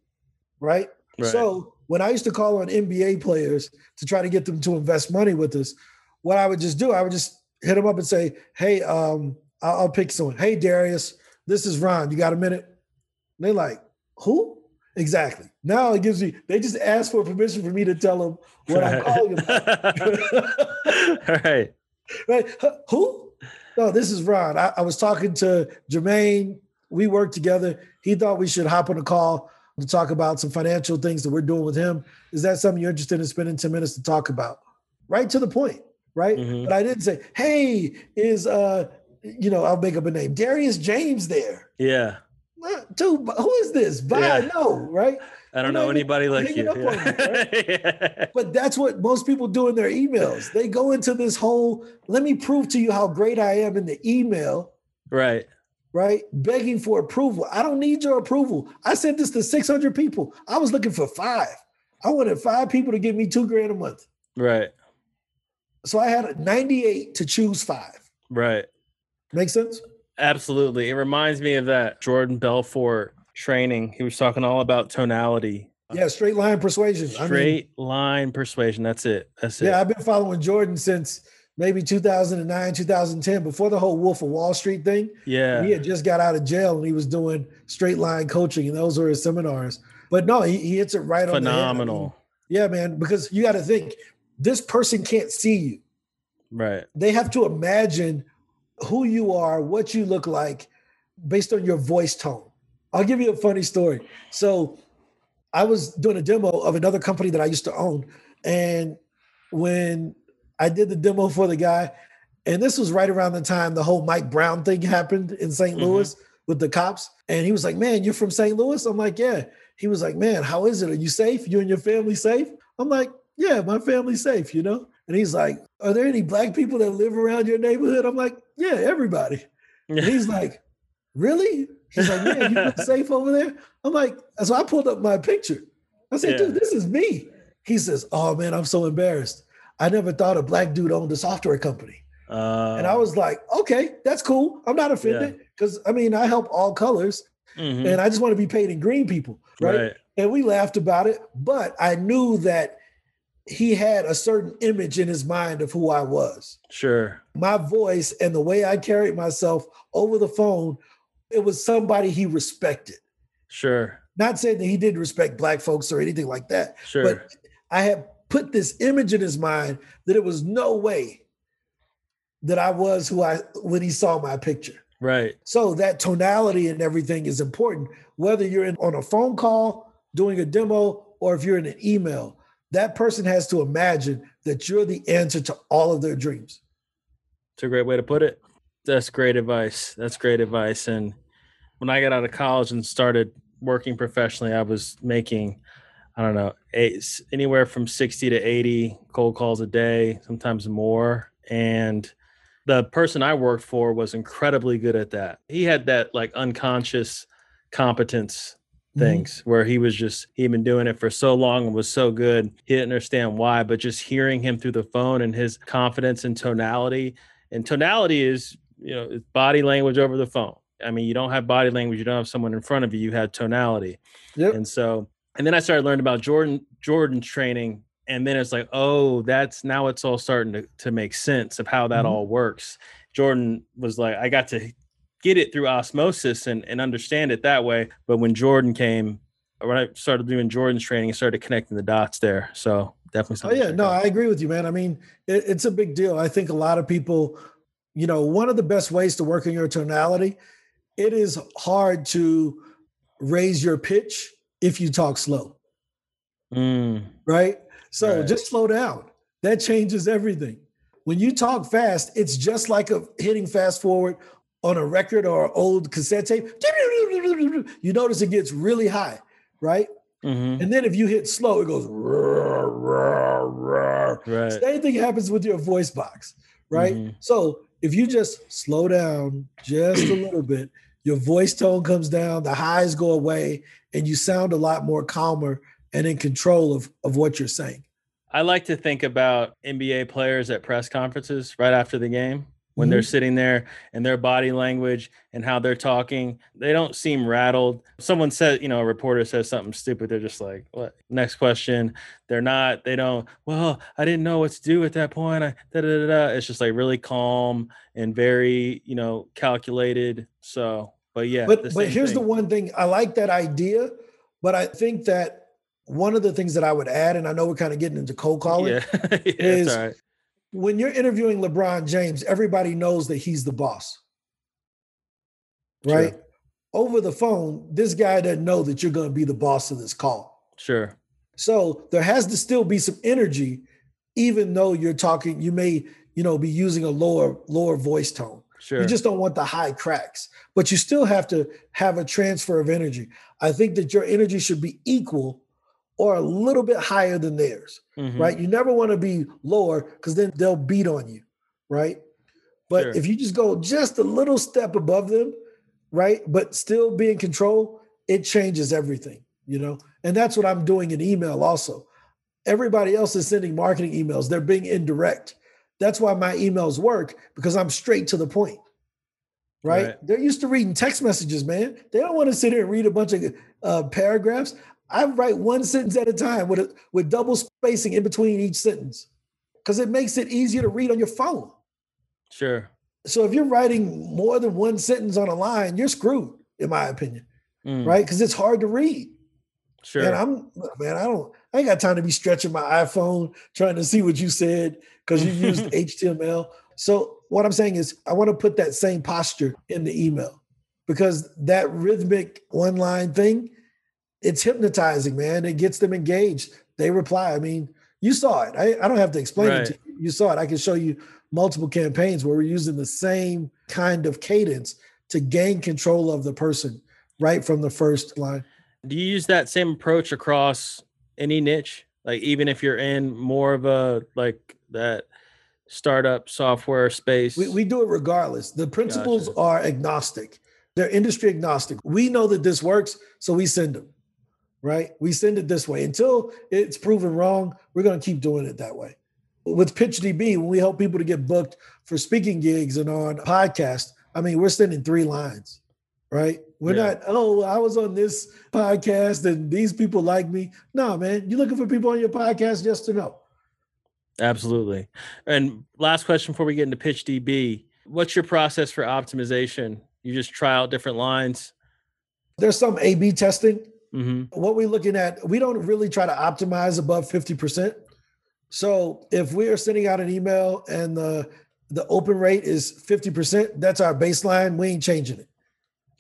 right? Right. So when I used to call on NBA players to try to get them to invest money with us, what I would just do, I would just hit them up and say, "Hey, um, I'll, I'll pick someone. Hey, Darius, this is Ron. You got a minute?" And they're like, "Who?" Exactly. Now it gives me. They just ask for permission for me to tell them what I'm calling about. right. right? Who? No, this is Ron. I, I was talking to Jermaine. We worked together. He thought we should hop on a call to talk about some financial things that we're doing with him. Is that something you're interested in spending 10 minutes to talk about? Right to the point, right? Mhm. But I didn't say, hey, is uh, you know, I'll make up a name. Darius James there. Yeah. Dude, who is this? Bye, Yeah. no, right? I don't I'm know even anybody like you. up on you, Yeah. But that's what most people do in their emails. They go into this whole, let me prove to you how great I am in the email, right. right? Begging for approval. I don't need your approval. I sent this to 600 people. I was looking for five. I wanted five people to give me two grand a month. Right. So I had 98 to choose five. Right. Make sense? Absolutely. It reminds me of that Jordan Belfort training. He was talking all about tonality. Yeah, straight line persuasion. I mean, Straight line persuasion. That's it. That's it. yeah, I've been following Jordan since maybe 2009, 2010, before the whole Wolf of Wall Street thing. Yeah. He had just got out of jail and he was doing straight line coaching, and those were his seminars. But no, he, he hits it right on the head. I mean, Phenomenal. yeah, man, because you got to think this person can't see you. Right. They have to imagine who you are, what you look like based on your voice tone. I'll give you a funny story. So I was doing a demo of another company that I used to own. And when I did the demo for the guy, and this was right around the time the whole Mike Brown thing happened in saint mm-hmm. Louis with the cops. And he was like, Man, you're from St. Louis? I'm like, Yeah. He was like, Man, how is it? Are you safe? You and your family safe? I'm like, Yeah, my family's safe, you know? And he's like, Are there any black people that live around your neighborhood? I'm like, Yeah, everybody. And he's like, Really? He's like, Yeah, you safe over there? I'm like, So I pulled up my picture. I said, yeah. Dude, this is me. He says, Oh man, I'm so embarrassed. I never thought a black dude owned a software company. Uh, and I was like, okay, that's cool. I'm not offended because yeah. I mean, I help all colors mm-hmm. and I just want to be paid in green people. Right? right. And we laughed about it, but I knew that he had a certain image in his mind of who I was. Sure. My voice and the way I carried myself over the phone, it was somebody he respected. Sure. Not saying that he didn't respect black folks or anything like that. Sure. But I had put this image in his mind that it was no way that I was who I when he saw my picture. Right. So that tonality and everything is important, whether you're in, on a phone call doing a demo or if you're in an email. That person has to imagine that you're the answer to all of their dreams. It's a great way to put it. That's great advice. That's great advice. And when I got out of college and started working professionally, I was making, I don't know, eight, anywhere from 60 to 80 cold calls a day, sometimes more. And the person I worked for was incredibly good at that. He had that like unconscious competence. Things mm-hmm. where he was just he'd been doing it for so long and was so good he didn't understand why but just hearing him through the phone and his confidence and tonality and tonality is you know body language over the phone i mean you don't have body language you don't have someone in front of you you had tonality yep. and so and then i started learning about jordan jordan's training and then it's like oh that's now it's all starting to, to make sense of how that mm-hmm. all works jordan was like i got to get it through osmosis and, and understand it that way but when jordan came when i started doing jordan's training i started connecting the dots there so definitely oh yeah no out. i agree with you man i mean it, it's a big deal i think a lot of people you know one of the best ways to work in your tonality it is hard to raise your pitch if you talk slow mm. right so right. just slow down. That changes everything. When you talk fast, it's just like a hitting fast forward on a record or old cassette tape. You notice it gets really high, right? Mm-hmm. And then if you hit slow, it goes. Right. Same thing happens with your voice box, right? Mm-hmm. So if you just slow down just a little bit, your voice tone comes down, the highs go away, and you sound a lot more calmer and in control of, of what you're saying. I like to think about NBA players at press conferences right after the game when mm-hmm. they're sitting there and their body language and how they're talking. They don't seem rattled. Someone said, you know, a reporter says something stupid. They're just like, what? Next question. They're not, they don't, well, I didn't know what to do at that point. I, da, da, da, da. It's just like really calm and very, you know, calculated. So, but yeah. But, but here's thing. the one thing I like that idea, but I think that one of the things that I would add, and I know we're kind of getting into cold calling, yeah. yeah is right. When you're interviewing LeBron James, everybody knows that he's the boss. Right? Sure. Over the phone, this guy doesn't know that you're going to be the boss of this call. Sure. So there has to still be some energy, even though you're talking, you may, you know, be using a lower, lower voice tone. Sure. You just don't want the high cracks, but you still have to have a transfer of energy. I think that your energy should be equal or a little bit higher than theirs, mm-hmm. right? You never want to be lower because then they'll beat on you, right? But sure. if you just go just a little step above them, right, but still be in control, it changes everything, you know? And that's what I'm doing in email also. Everybody else is sending marketing emails, they're being indirect. That's why my emails work because I'm straight to the point. Right? right? They're used to reading text messages, man. They don't want to sit here and read a bunch of uh, paragraphs. I write one sentence at a time with a, with double spacing in between each sentence because it makes it easier to read on your phone. Sure. So if you're writing more than one sentence on a line, you're screwed, in my opinion, mm. right? Because it's hard to read. Sure. And I'm man, I don't. I ain't got time to be stretching my iPhone trying to see what you said because you used HTML. So what I'm saying is, I want to put that same posture in the email because that rhythmic one line thing it's hypnotizing, man. It gets them engaged. They reply. I mean, you saw it. I, I don't have to explain right. it to you. You saw it. I can show you multiple campaigns where we're using the same kind of cadence to gain control of the person right from the first line. Do you use that same approach across any niche? Like even if you're in more of a like that startup software space? We, we do it regardless. The principles gotcha. are agnostic. They're industry agnostic. We know that this works, so we send them. Right? We send it this way. Until it's proven wrong, we're going to keep doing it that way. With PitchDB, when we help people to get booked for speaking gigs and on podcasts, I mean, we're sending three lines, right? We're yeah. not, oh, I was on this podcast and these people like me. No, man, you're looking for people on your podcast just to know. Absolutely. And last question before we get into PitchDB what's your process for optimization? You just try out different lines? There's some A B testing. Mm-hmm. What we're looking at, we don't really try to optimize above 50%. So if we are sending out an email and the the open rate is 50%, that's our baseline. We ain't changing it.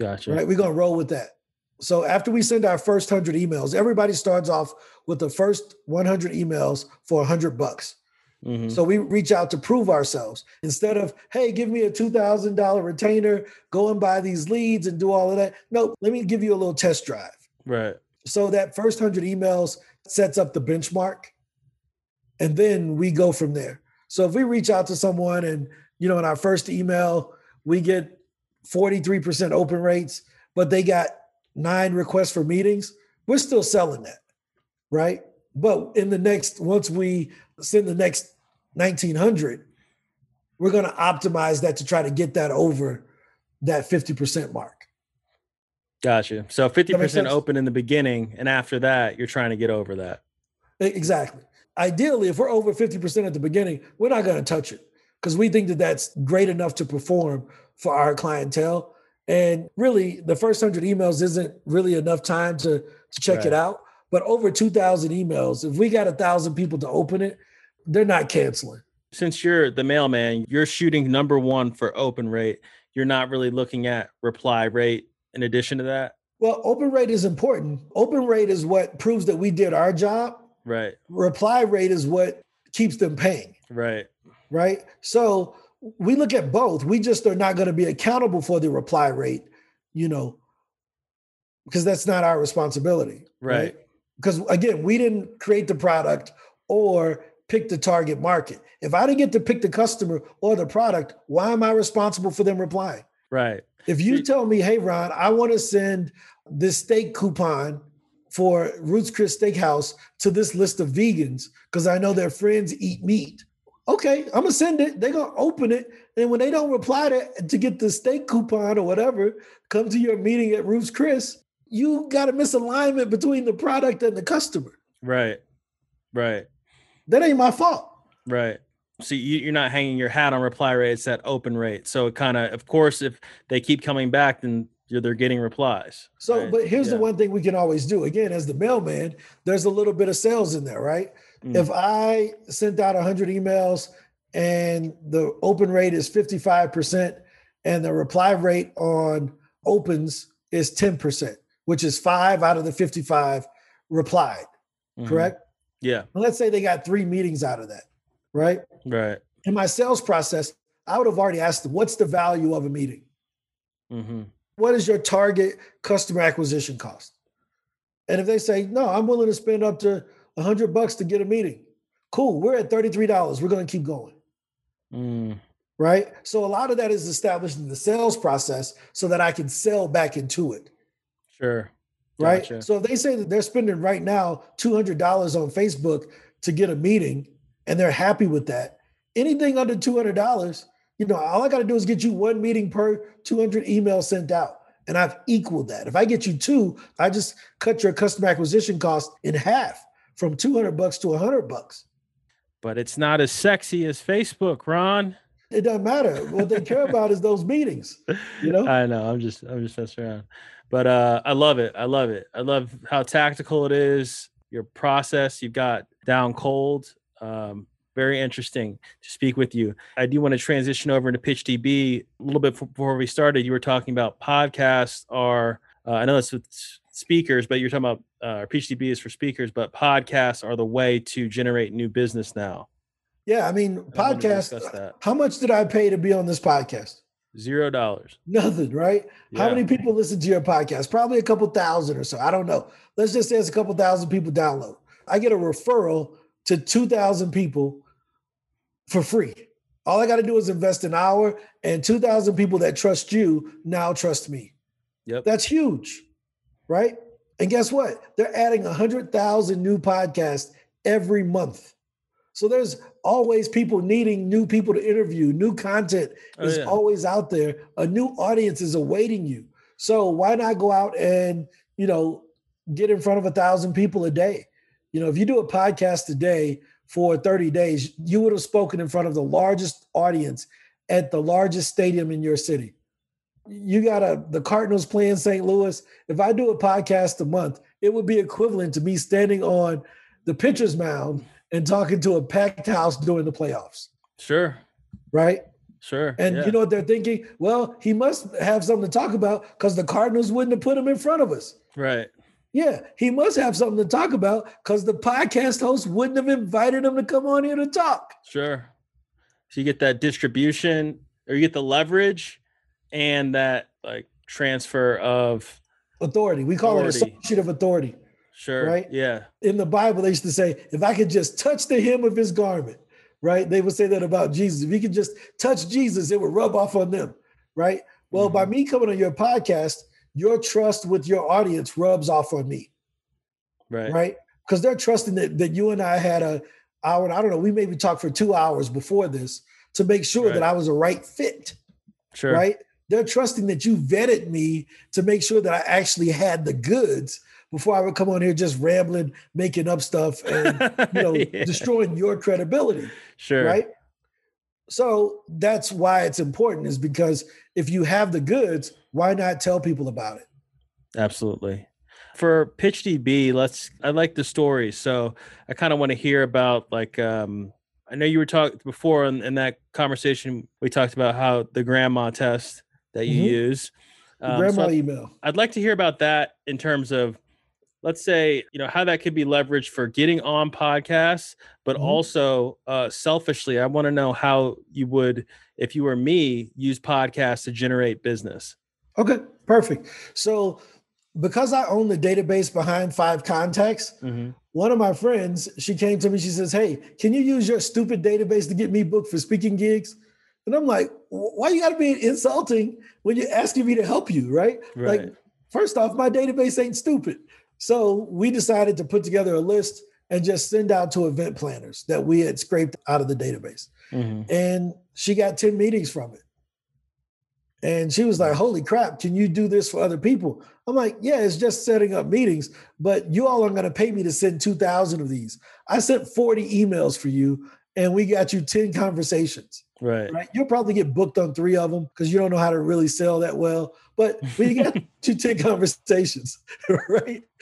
Gotcha. Right. We're gonna roll with that. So after we send our first 100 emails, everybody starts off with the first 100 emails for 100 bucks. Mm-hmm. So we reach out to prove ourselves instead of, hey, give me a $2,000 retainer, go and buy these leads and do all of that. No, let me give you a little test drive. Right. So that first 100 emails sets up the benchmark. And then we go from there. So if we reach out to someone and, you know, in our first email, we get 43% open rates, but they got nine requests for meetings, we're still selling that. Right. But in the next, once we send the next 1900, we're going to optimize that to try to get that over that 50% mark. Gotcha. So 50% open in the beginning, and after that, you're trying to get over that. Exactly. Ideally, if we're over 50% at the beginning, we're not going to touch it because we think that that's great enough to perform for our clientele. And really, the first 100 emails isn't really enough time to, to check right. it out. But over 2,000 emails, if we got a thousand people to open it, they're not canceling. Since you're the mailman, you're shooting number one for open rate. You're not really looking at reply rate in addition to that. Well, open rate is important. Open rate is what proves that we did our job. Right. Reply rate is what keeps them paying. Right. Right. So we look at both. We just are not going to be accountable for the reply rate, you know, because that's not our responsibility. Right. right because again, we didn't create the product or pick the target market. If I didn't get to pick the customer or the product, why am I responsible for them replying? Right. If you tell me, hey, Ron, I want to send this steak coupon for Ruth's Chris Steakhouse to this list of vegans because I know their friends eat meat. Okay, I'm gonna send it. They're gonna open it, and when they don't reply to to get the steak coupon or whatever, come to your meeting at Ruth's Chris you got a misalignment between the product and the customer. Right. Right. That ain't my fault. Right. So you, are not hanging your hat on reply rate; it's that open rate. So it kind of, of course, if they keep coming back, then they're getting replies. So, right? but here's yeah. the one thing we can always do. Again, as the mailman, there's a little bit of sales in there, right? Mm. If I sent out 100 emails and the open rate is 55% and the reply rate on opens is 10%, which is five out of the 55 replied, mm-hmm. correct? Yeah. let's say they got three meetings out of that, right? Right. In my sales process, I would have already asked them, what's the value of a meeting? Mm-hmm. What is your target customer acquisition cost? And if they say, no, I'm willing to spend up to 100 bucks to get a meeting, cool, we're at $33. We're going to keep going. Mm. Right. So a lot of that is established in the sales process so that I can sell back into it. Sure. Right. Gotcha. So if they say that they're spending right now $200 on Facebook to get a meeting and they're happy with that, anything under $200, you know, all I got to do is get you one meeting per 200 emails sent out. And I've equaled that. If I get you two, I just cut your customer acquisition cost in half from 200 bucks to 100 bucks. But it's not as sexy as Facebook, Ron. It doesn't matter. What they care about is those meetings. You know. I know. I'm just. I'm just messing around. But uh, I love it. I love it. I love how tactical it is. Your process you've got down cold. Um, very interesting to speak with you. I do want to transition over into PitchDB a little bit before we started. You were talking about podcasts are. Uh, I know it's with speakers, but you're talking about uh, PitchDB is for speakers, but podcasts are the way to generate new business now. Yeah, I mean, podcast. How much did I pay to be on this podcast? Zero dollars. Nothing, right? Yeah. How many people listen to your podcast? Probably a couple thousand or so. I don't know. Let's just say it's a couple thousand people download. I get a referral to 2,000 people for free. All I got to do is invest an hour, and 2,000 people that trust you now trust me. Yep. That's huge, right? And guess what? They're adding 100,000 new podcasts every month. So there's always people needing new people to interview. New content oh, is yeah. always out there. A new audience is awaiting you. So why not go out and, you know, get in front of a thousand people a day? You know, if you do a podcast today for 30 days, you would have spoken in front of the largest audience at the largest stadium in your city. You got a the Cardinals playing St. Louis. If I do a podcast a month, it would be equivalent to me standing on the pitcher's mound and talking to a packed house during the playoffs. Sure. Right? Sure. And yeah. you know what they're thinking? Well, he must have something to talk about because the Cardinals wouldn't have put him in front of us. Right. Yeah, he must have something to talk about because the podcast host wouldn't have invited him to come on here to talk. Sure. So you get that distribution or you get the leverage and that like transfer of authority. We call authority. it associate of authority. Sure. Right. Yeah. In the Bible, they used to say, if I could just touch the hem of his garment, right? They would say that about Jesus. If you could just touch Jesus, it would rub off on them. Right. Well, mm-hmm. by me coming on your podcast, your trust with your audience rubs off on me. Right. Right. Because they're trusting that, that you and I had a hour, I don't know, we maybe talked for two hours before this to make sure right. that I was a right fit. Sure. Right. They're trusting that you vetted me to make sure that I actually had the goods before I would come on here just rambling, making up stuff and you know, yeah. destroying your credibility. Sure. Right. So that's why it's important, is because if you have the goods, why not tell people about it? Absolutely. For PitchDB, let's I like the story. So I kind of want to hear about like um I know you were talking before in, in, that conversation we talked about how the grandma test that you mm-hmm. use. Um, grandma so email. I'd like to hear about that in terms of let's say you know how that could be leveraged for getting on podcasts but mm-hmm. also uh, selfishly i want to know how you would if you were me use podcasts to generate business okay perfect so because i own the database behind five contacts mm-hmm. one of my friends she came to me she says hey can you use your stupid database to get me booked for speaking gigs and i'm like why you got to be insulting when you're asking me to help you right, right. like first off my database ain't stupid so we decided to put together a list and just send out to event planners that we had scraped out of the database. Mm-hmm. And she got 10 meetings from it. And she was like, Holy crap, can you do this for other people? I'm like, Yeah, it's just setting up meetings, but you all are going to pay me to send 2,000 of these. I sent 40 emails for you, and we got you 10 conversations. Right. Right. You'll probably get booked on three of them because you don't know how to really sell that well. But we got you 10 conversations, right?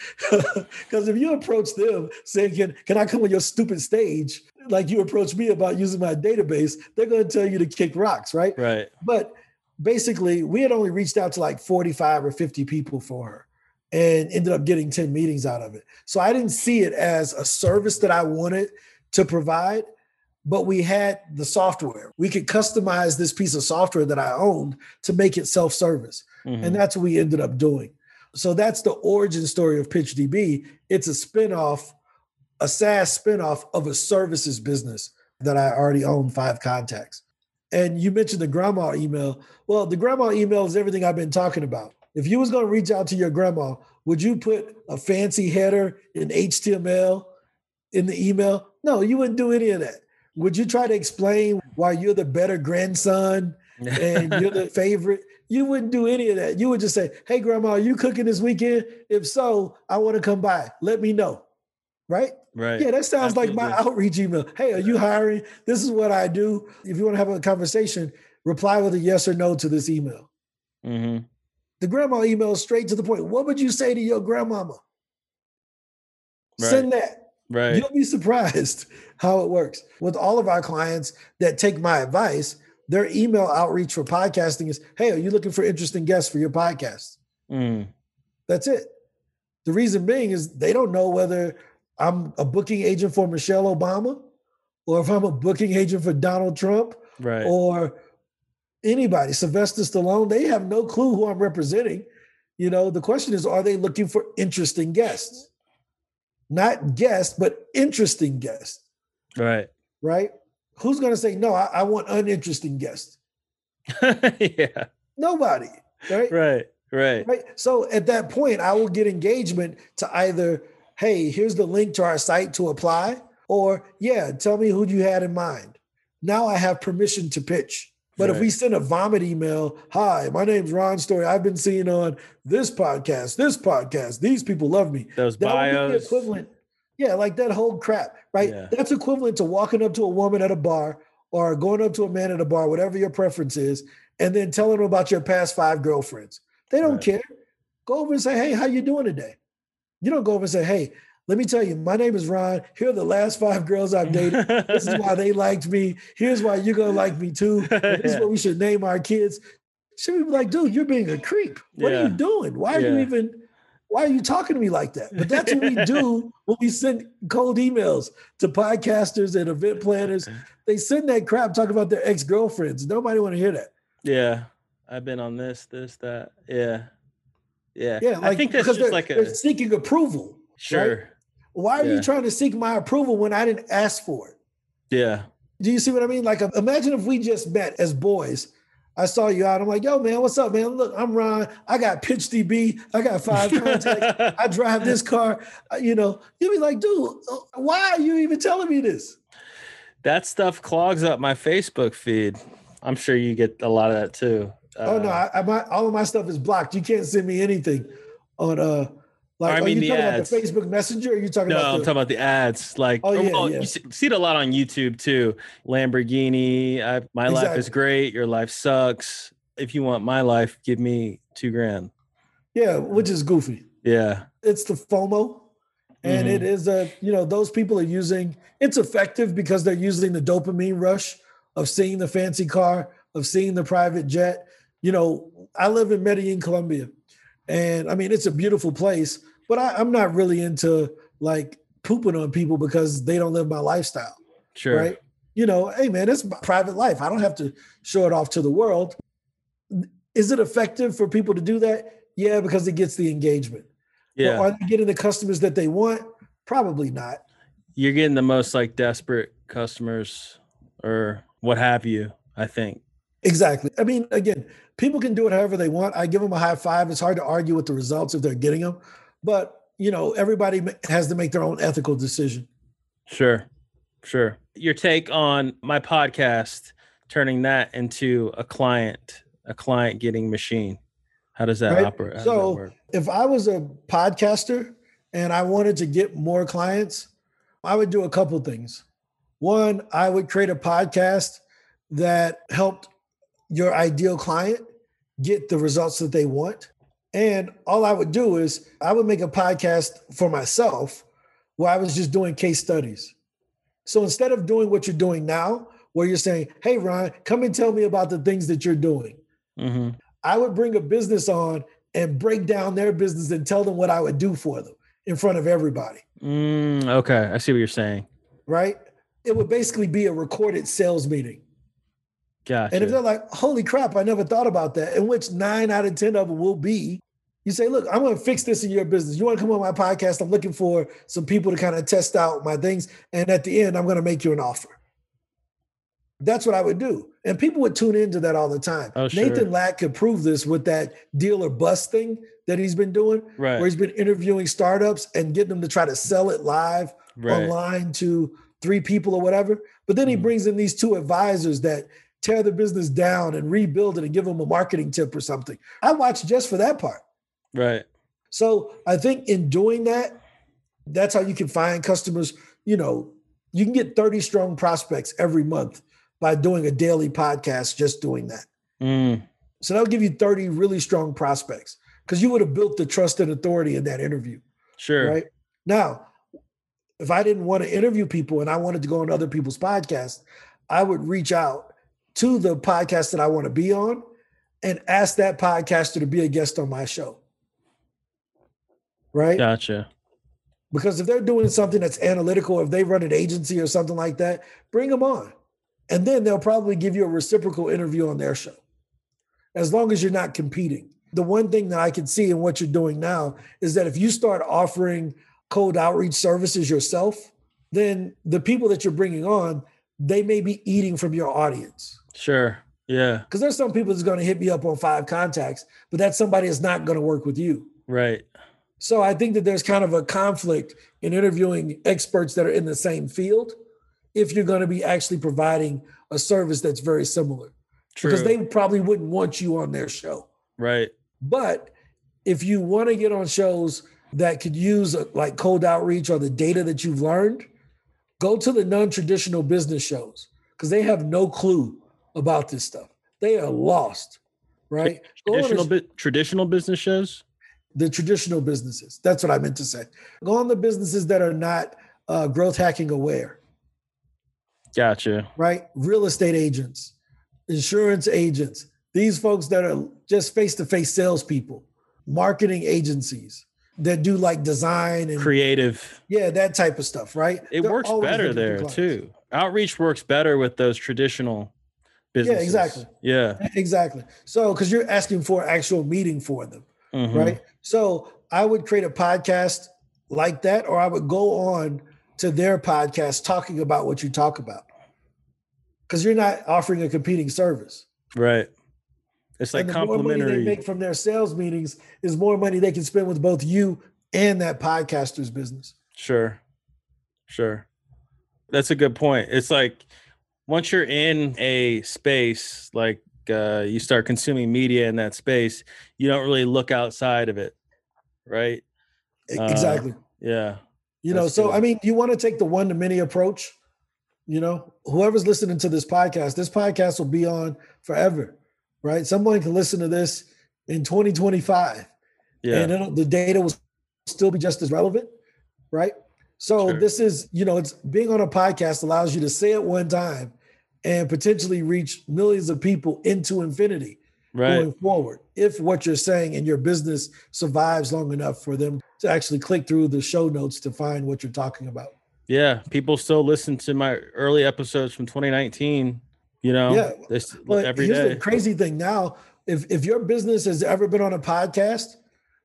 Because if you approach them saying, can, can I come on your stupid stage? Like you approach me about using my database, they're going to tell you to kick rocks, right? Right. But basically, we had only reached out to like 45 or 50 people for her and ended up getting 10 meetings out of it. So I didn't see it as a service that I wanted to provide but we had the software. We could customize this piece of software that I owned to make it self service. Mm-hmm. And that's what we ended up doing. So that's the origin story of PitchDB. It's a spinoff, a SaaS spinoff of a services business that I already own five contacts. And you mentioned the grandma email. Well, the grandma email is everything I've been talking about. If you was going to reach out to your grandma, would you put a fancy header in HTML in the email? No, you wouldn't do any of that would you try to explain why you're the better grandson and you're the favorite? You wouldn't do any of that. You would just say, Hey, grandma, are you cooking this weekend? If so, I want to come by. Let me know. Right? Right. Yeah, that sounds Absolutely. like my outreach email. Hey, are you hiring? This is what I do. If you want to have a conversation, reply with a yes or no to this email. Mm-hmm. The grandma email is straight to the point. What would you say to your grandmama? Right. Send that. Right. You'll be surprised how it works. With all of our clients that take my advice, their email outreach for podcasting is, "Hey, are you looking for interesting guests for your podcast?" Mm. That's it. The reason being is they don't know whether I'm a booking agent for Michelle Obama or if I'm a booking agent for Donald Trump Right. or anybody, Sylvester Stallone. They have no clue who I'm representing. You know, the question is, are they looking for interesting guests? Not guests, but interesting guests, right. right? Who's going to say, no, I, I want uninteresting guests? yeah. Nobody, right? Right. Right. Right. So at that point, I will get engagement to either, hey, here's the link to our site to apply, or yeah, tell me who you had in mind. Now I have permission to pitch. But if we send a vomit email, hi, my name's Ron Story. I've been seen on this podcast, this podcast. These people love me. Those That would be the bios. equivalent. Yeah, like that whole crap, right? Yeah. That's equivalent to walking up to a woman at a bar or going up to a man at a bar, whatever your preference is, and then telling them about your past five girlfriends. They don't Right. care. Go over and say, "Hey, how you doing today?" You don't go over and say, "Hey, let me tell you, my name is Ron. Here are the last five girls I've dated. this is why they liked me. Here's why you're gonna like me too. This is what we should name our kids." Should be like, dude, you're being a creep. What are you doing? Why are you even? Why are you talking to me like that? But that's what we do when we send cold emails to podcasters and event planners. They send that crap talking about their ex girlfriends. Nobody want to hear that. yeah. I've been on this, this, that. Yeah. Yeah. Yeah, like I think that's just they're, like a they're seeking approval. sure. Why are Yeah. you trying to seek my approval when I didn't ask for it? Yeah. Do you see what I mean? Like, imagine if we just met as boys. I saw you out. I'm like, yo, man, what's up, man? Look, I'm Ron. I got Pitch DB. I got five contacts. I drive this car. Uh, You know, you'd be like, dude, uh, why are you even telling me this? that stuff clogs up my Facebook feed. I'm sure you get a lot of that too. Oh no, Uh, I, I, my, all of my stuff is blocked. You can't send me anything on uh, like, I are you talking ads. about the Facebook Messenger? Or are you talking No, about I'm the, talking about the ads. Like, Oh, yeah, well, yeah. you see, see it a lot on YouTube too. Lamborghini, I, my life is great. Your life sucks. If you want my life, give me two grand. yeah, which is goofy. Yeah, it's the FOMO. And Mhm. it is a, you know, those people are using it's effective because they're using the dopamine rush of seeing the fancy car, of seeing the private jet. You know, I live in Medellin, Colombia. And I mean, it's a beautiful place, but I, I'm not really into like pooping on people because they don't live my lifestyle. sure. Right. You know, hey man, it's my private life. I don't have to show it off to the world. Is it effective for people to do that? Yeah, because it gets the engagement. Yeah, But are they getting the customers that they want? Probably not. you're getting the most like desperate customers or what have you. I think. Exactly. I mean, again, people can do it however they want. I give them a high five. It's hard to argue with the results if they're getting them, but you know, everybody has to make their own ethical decision. Sure, sure. Your take on my podcast, turning that into a client, a client getting machine. How does that Right. operate? So- that? If I was a podcaster and I wanted to get more clients, I would do a couple things. One, I would create a podcast that helped your ideal client get the results that they want. And all I would do is I would make a podcast for myself where I was just doing case studies. So instead of doing what you're doing now, where you're saying, Hey, Ron, come and tell me about the things that you're doing, hmm I would bring a business on and break down their business and tell them what I would do for them in front of everybody, Mm, okay, I see what you're saying. right? It would basically be a recorded sales meeting. Gotcha. And if they're like, holy crap, I never thought about that, in which nine out of 10 of them will be, you say, look, I'm going to fix this in your business. You want to come on my podcast? I'm looking for some people to kind of test out my things. And at the end, I'm going to make you an offer. That's what I would do. And people would tune into that all the time. Oh, sure. Nathan Latka could prove this with that deal or bust thing that he's been doing, right, where he's been interviewing startups and getting them to try to sell it live right. online to three people or whatever. But then he Mhm. brings in these two advisors that tear the business down and rebuild it and give them a marketing tip or something. I watch just for that part. Right. So I think in doing that, that's how you can find customers. You know, you can get 30 strong prospects every month by doing a daily podcast, just doing that. Mm, So that'll give you 30 really strong prospects because you would have built the trust and authority in that interview. sure. Right. Now, if I didn't want to interview people and I wanted to go on other people's podcasts, I would reach out to the podcast that I want to be on and ask that podcaster to be a guest on my show. right? Gotcha. Because if they're doing something that's analytical, if they run an agency or something like that, bring them on. And then they'll probably give you a reciprocal interview on their show, as long as you're not competing. The one thing that I can see in what you're doing now is that if you start offering cold outreach services yourself, then the people that you're bringing on, they may be eating from your audience. Sure. Yeah. Because there's some people that's going to hit me up on five contacts, but that's somebody that's not going to work with you. Right. So I think that there's kind of a conflict in interviewing experts that are in the same field if you're going to be actually providing a service that's very similar. True. Because they probably wouldn't want you on their show. right. But if you want to get on shows that could use like cold outreach or the data that you've learned, go to the non-traditional business shows because they have no clue about this stuff. They are lost, right? Go on a- Traditional bu- traditional business shows. the traditional businesses. That's what I meant to say. Go on the businesses that are not uh, growth hacking aware, Gotcha. right? Real estate agents, insurance agents, these folks that are just face to face salespeople, marketing agencies that do like design and Creative. yeah, that type of stuff, right? It They're works better there clients. too. Outreach works better with those traditional businesses. exactly. Yeah. Exactly. So, because you're asking for actual meeting for them, Mhm. right? So I would create a podcast like that, or I would go on to their podcast talking about what you talk about. Because you're not offering a competing service. Right. It's like and the more money they make from their sales meetings is more money they can spend with both you and that podcaster's business. Sure. Sure. That's a good point. It's like once you're in a space, like uh, you start consuming media in that space, you don't really look outside of it. Right. Uh, exactly. Yeah. You know, so good. I mean, you want to take the one to many approach. You know, whoever's listening to this podcast, this podcast will be on forever, right? Someone can listen to this in 2025 Yeah. and the data will still be just as relevant, right? So Sure. this is, you know, it's being on a podcast allows you to say it one time and potentially reach millions of people into infinity right. going forward if what you're saying and your business survives long enough for them to actually click through the show notes to find what you're talking about. Yeah. People still listen to my early episodes from 2019. You know, Yeah, this every here's day. the crazy thing now, if if your business has ever been on a podcast,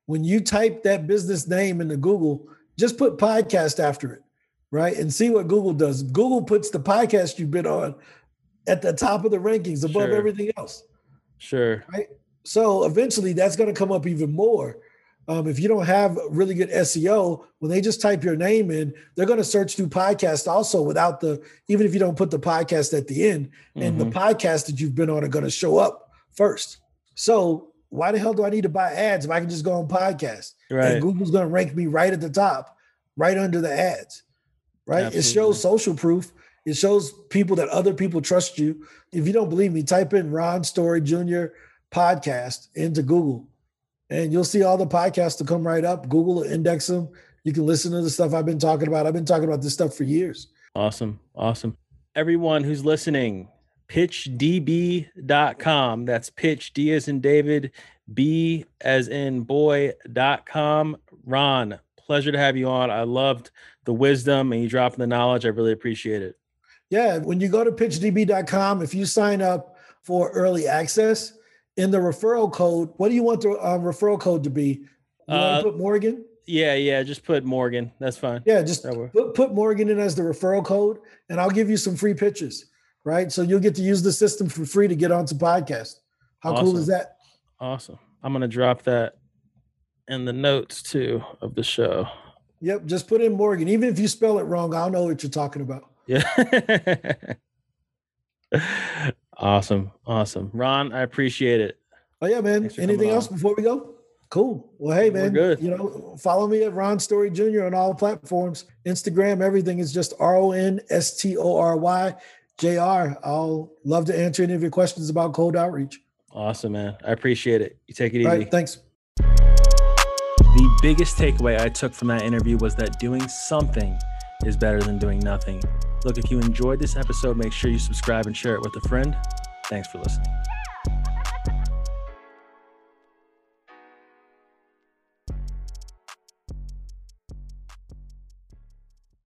when you type that business name into Google, just put podcast after it, right? And see what Google does. Google puts the podcast you've been on at the top of the rankings above Sure. everything else. Sure. Right. So eventually that's going to come up even more. Um, if you don't have really good SEO, when they just type your name in, they're going to search through podcast also without the, even if you don't put the podcast at the end, and the Mhm. podcast that you've been on are going to show up first. So why the hell do I need to buy ads if I can just go on podcast? Right. And Google's going to rank me right at the top, right under the ads. Right. It shows social proof. It shows people that other people trust you. If you don't believe me, type in Ron Story Jr. podcast into Google and you'll see all the podcasts to come right up. Google will index them. You can listen to the stuff I've been talking about. I've been talking about this stuff for years. Awesome. Awesome. Everyone who's listening, pitchdb.com. That's pitch D as in David, B as in boy.com. Ron, pleasure to have you on. I loved the wisdom and you dropping the knowledge. I really appreciate it. Yeah, when you go to pitchdb.com, if you sign up for early access, in the referral code, what do you want the um, referral code to be? You Uh, to put Morgan? Yeah, yeah. Just put Morgan. That's fine. Yeah, just put, put Morgan in as the referral code, and I'll give you some free pitches, right? So you'll get to use the system for free to get onto podcast. How cool is that? Awesome. I'm gonna drop that in the notes too of the show. Yep, just put in Morgan. Even if you spell it wrong, I'll know what you're talking about. Yeah. awesome. Awesome. Ron, I appreciate it. Oh yeah, man. Anything else on. before we go? Cool. Well, hey, We're man. good. You know, follow me at Ron Story Jr. on all platforms, Instagram, everything is just R O N S T O R Y J R. I'll love to answer any of your questions about cold outreach. Awesome, man. I appreciate it. You take it easy. All right, thanks. The biggest takeaway I took from that interview was that doing something is better than doing nothing. Look, if you enjoyed this episode, make sure you subscribe and share it with a friend. Thanks for listening.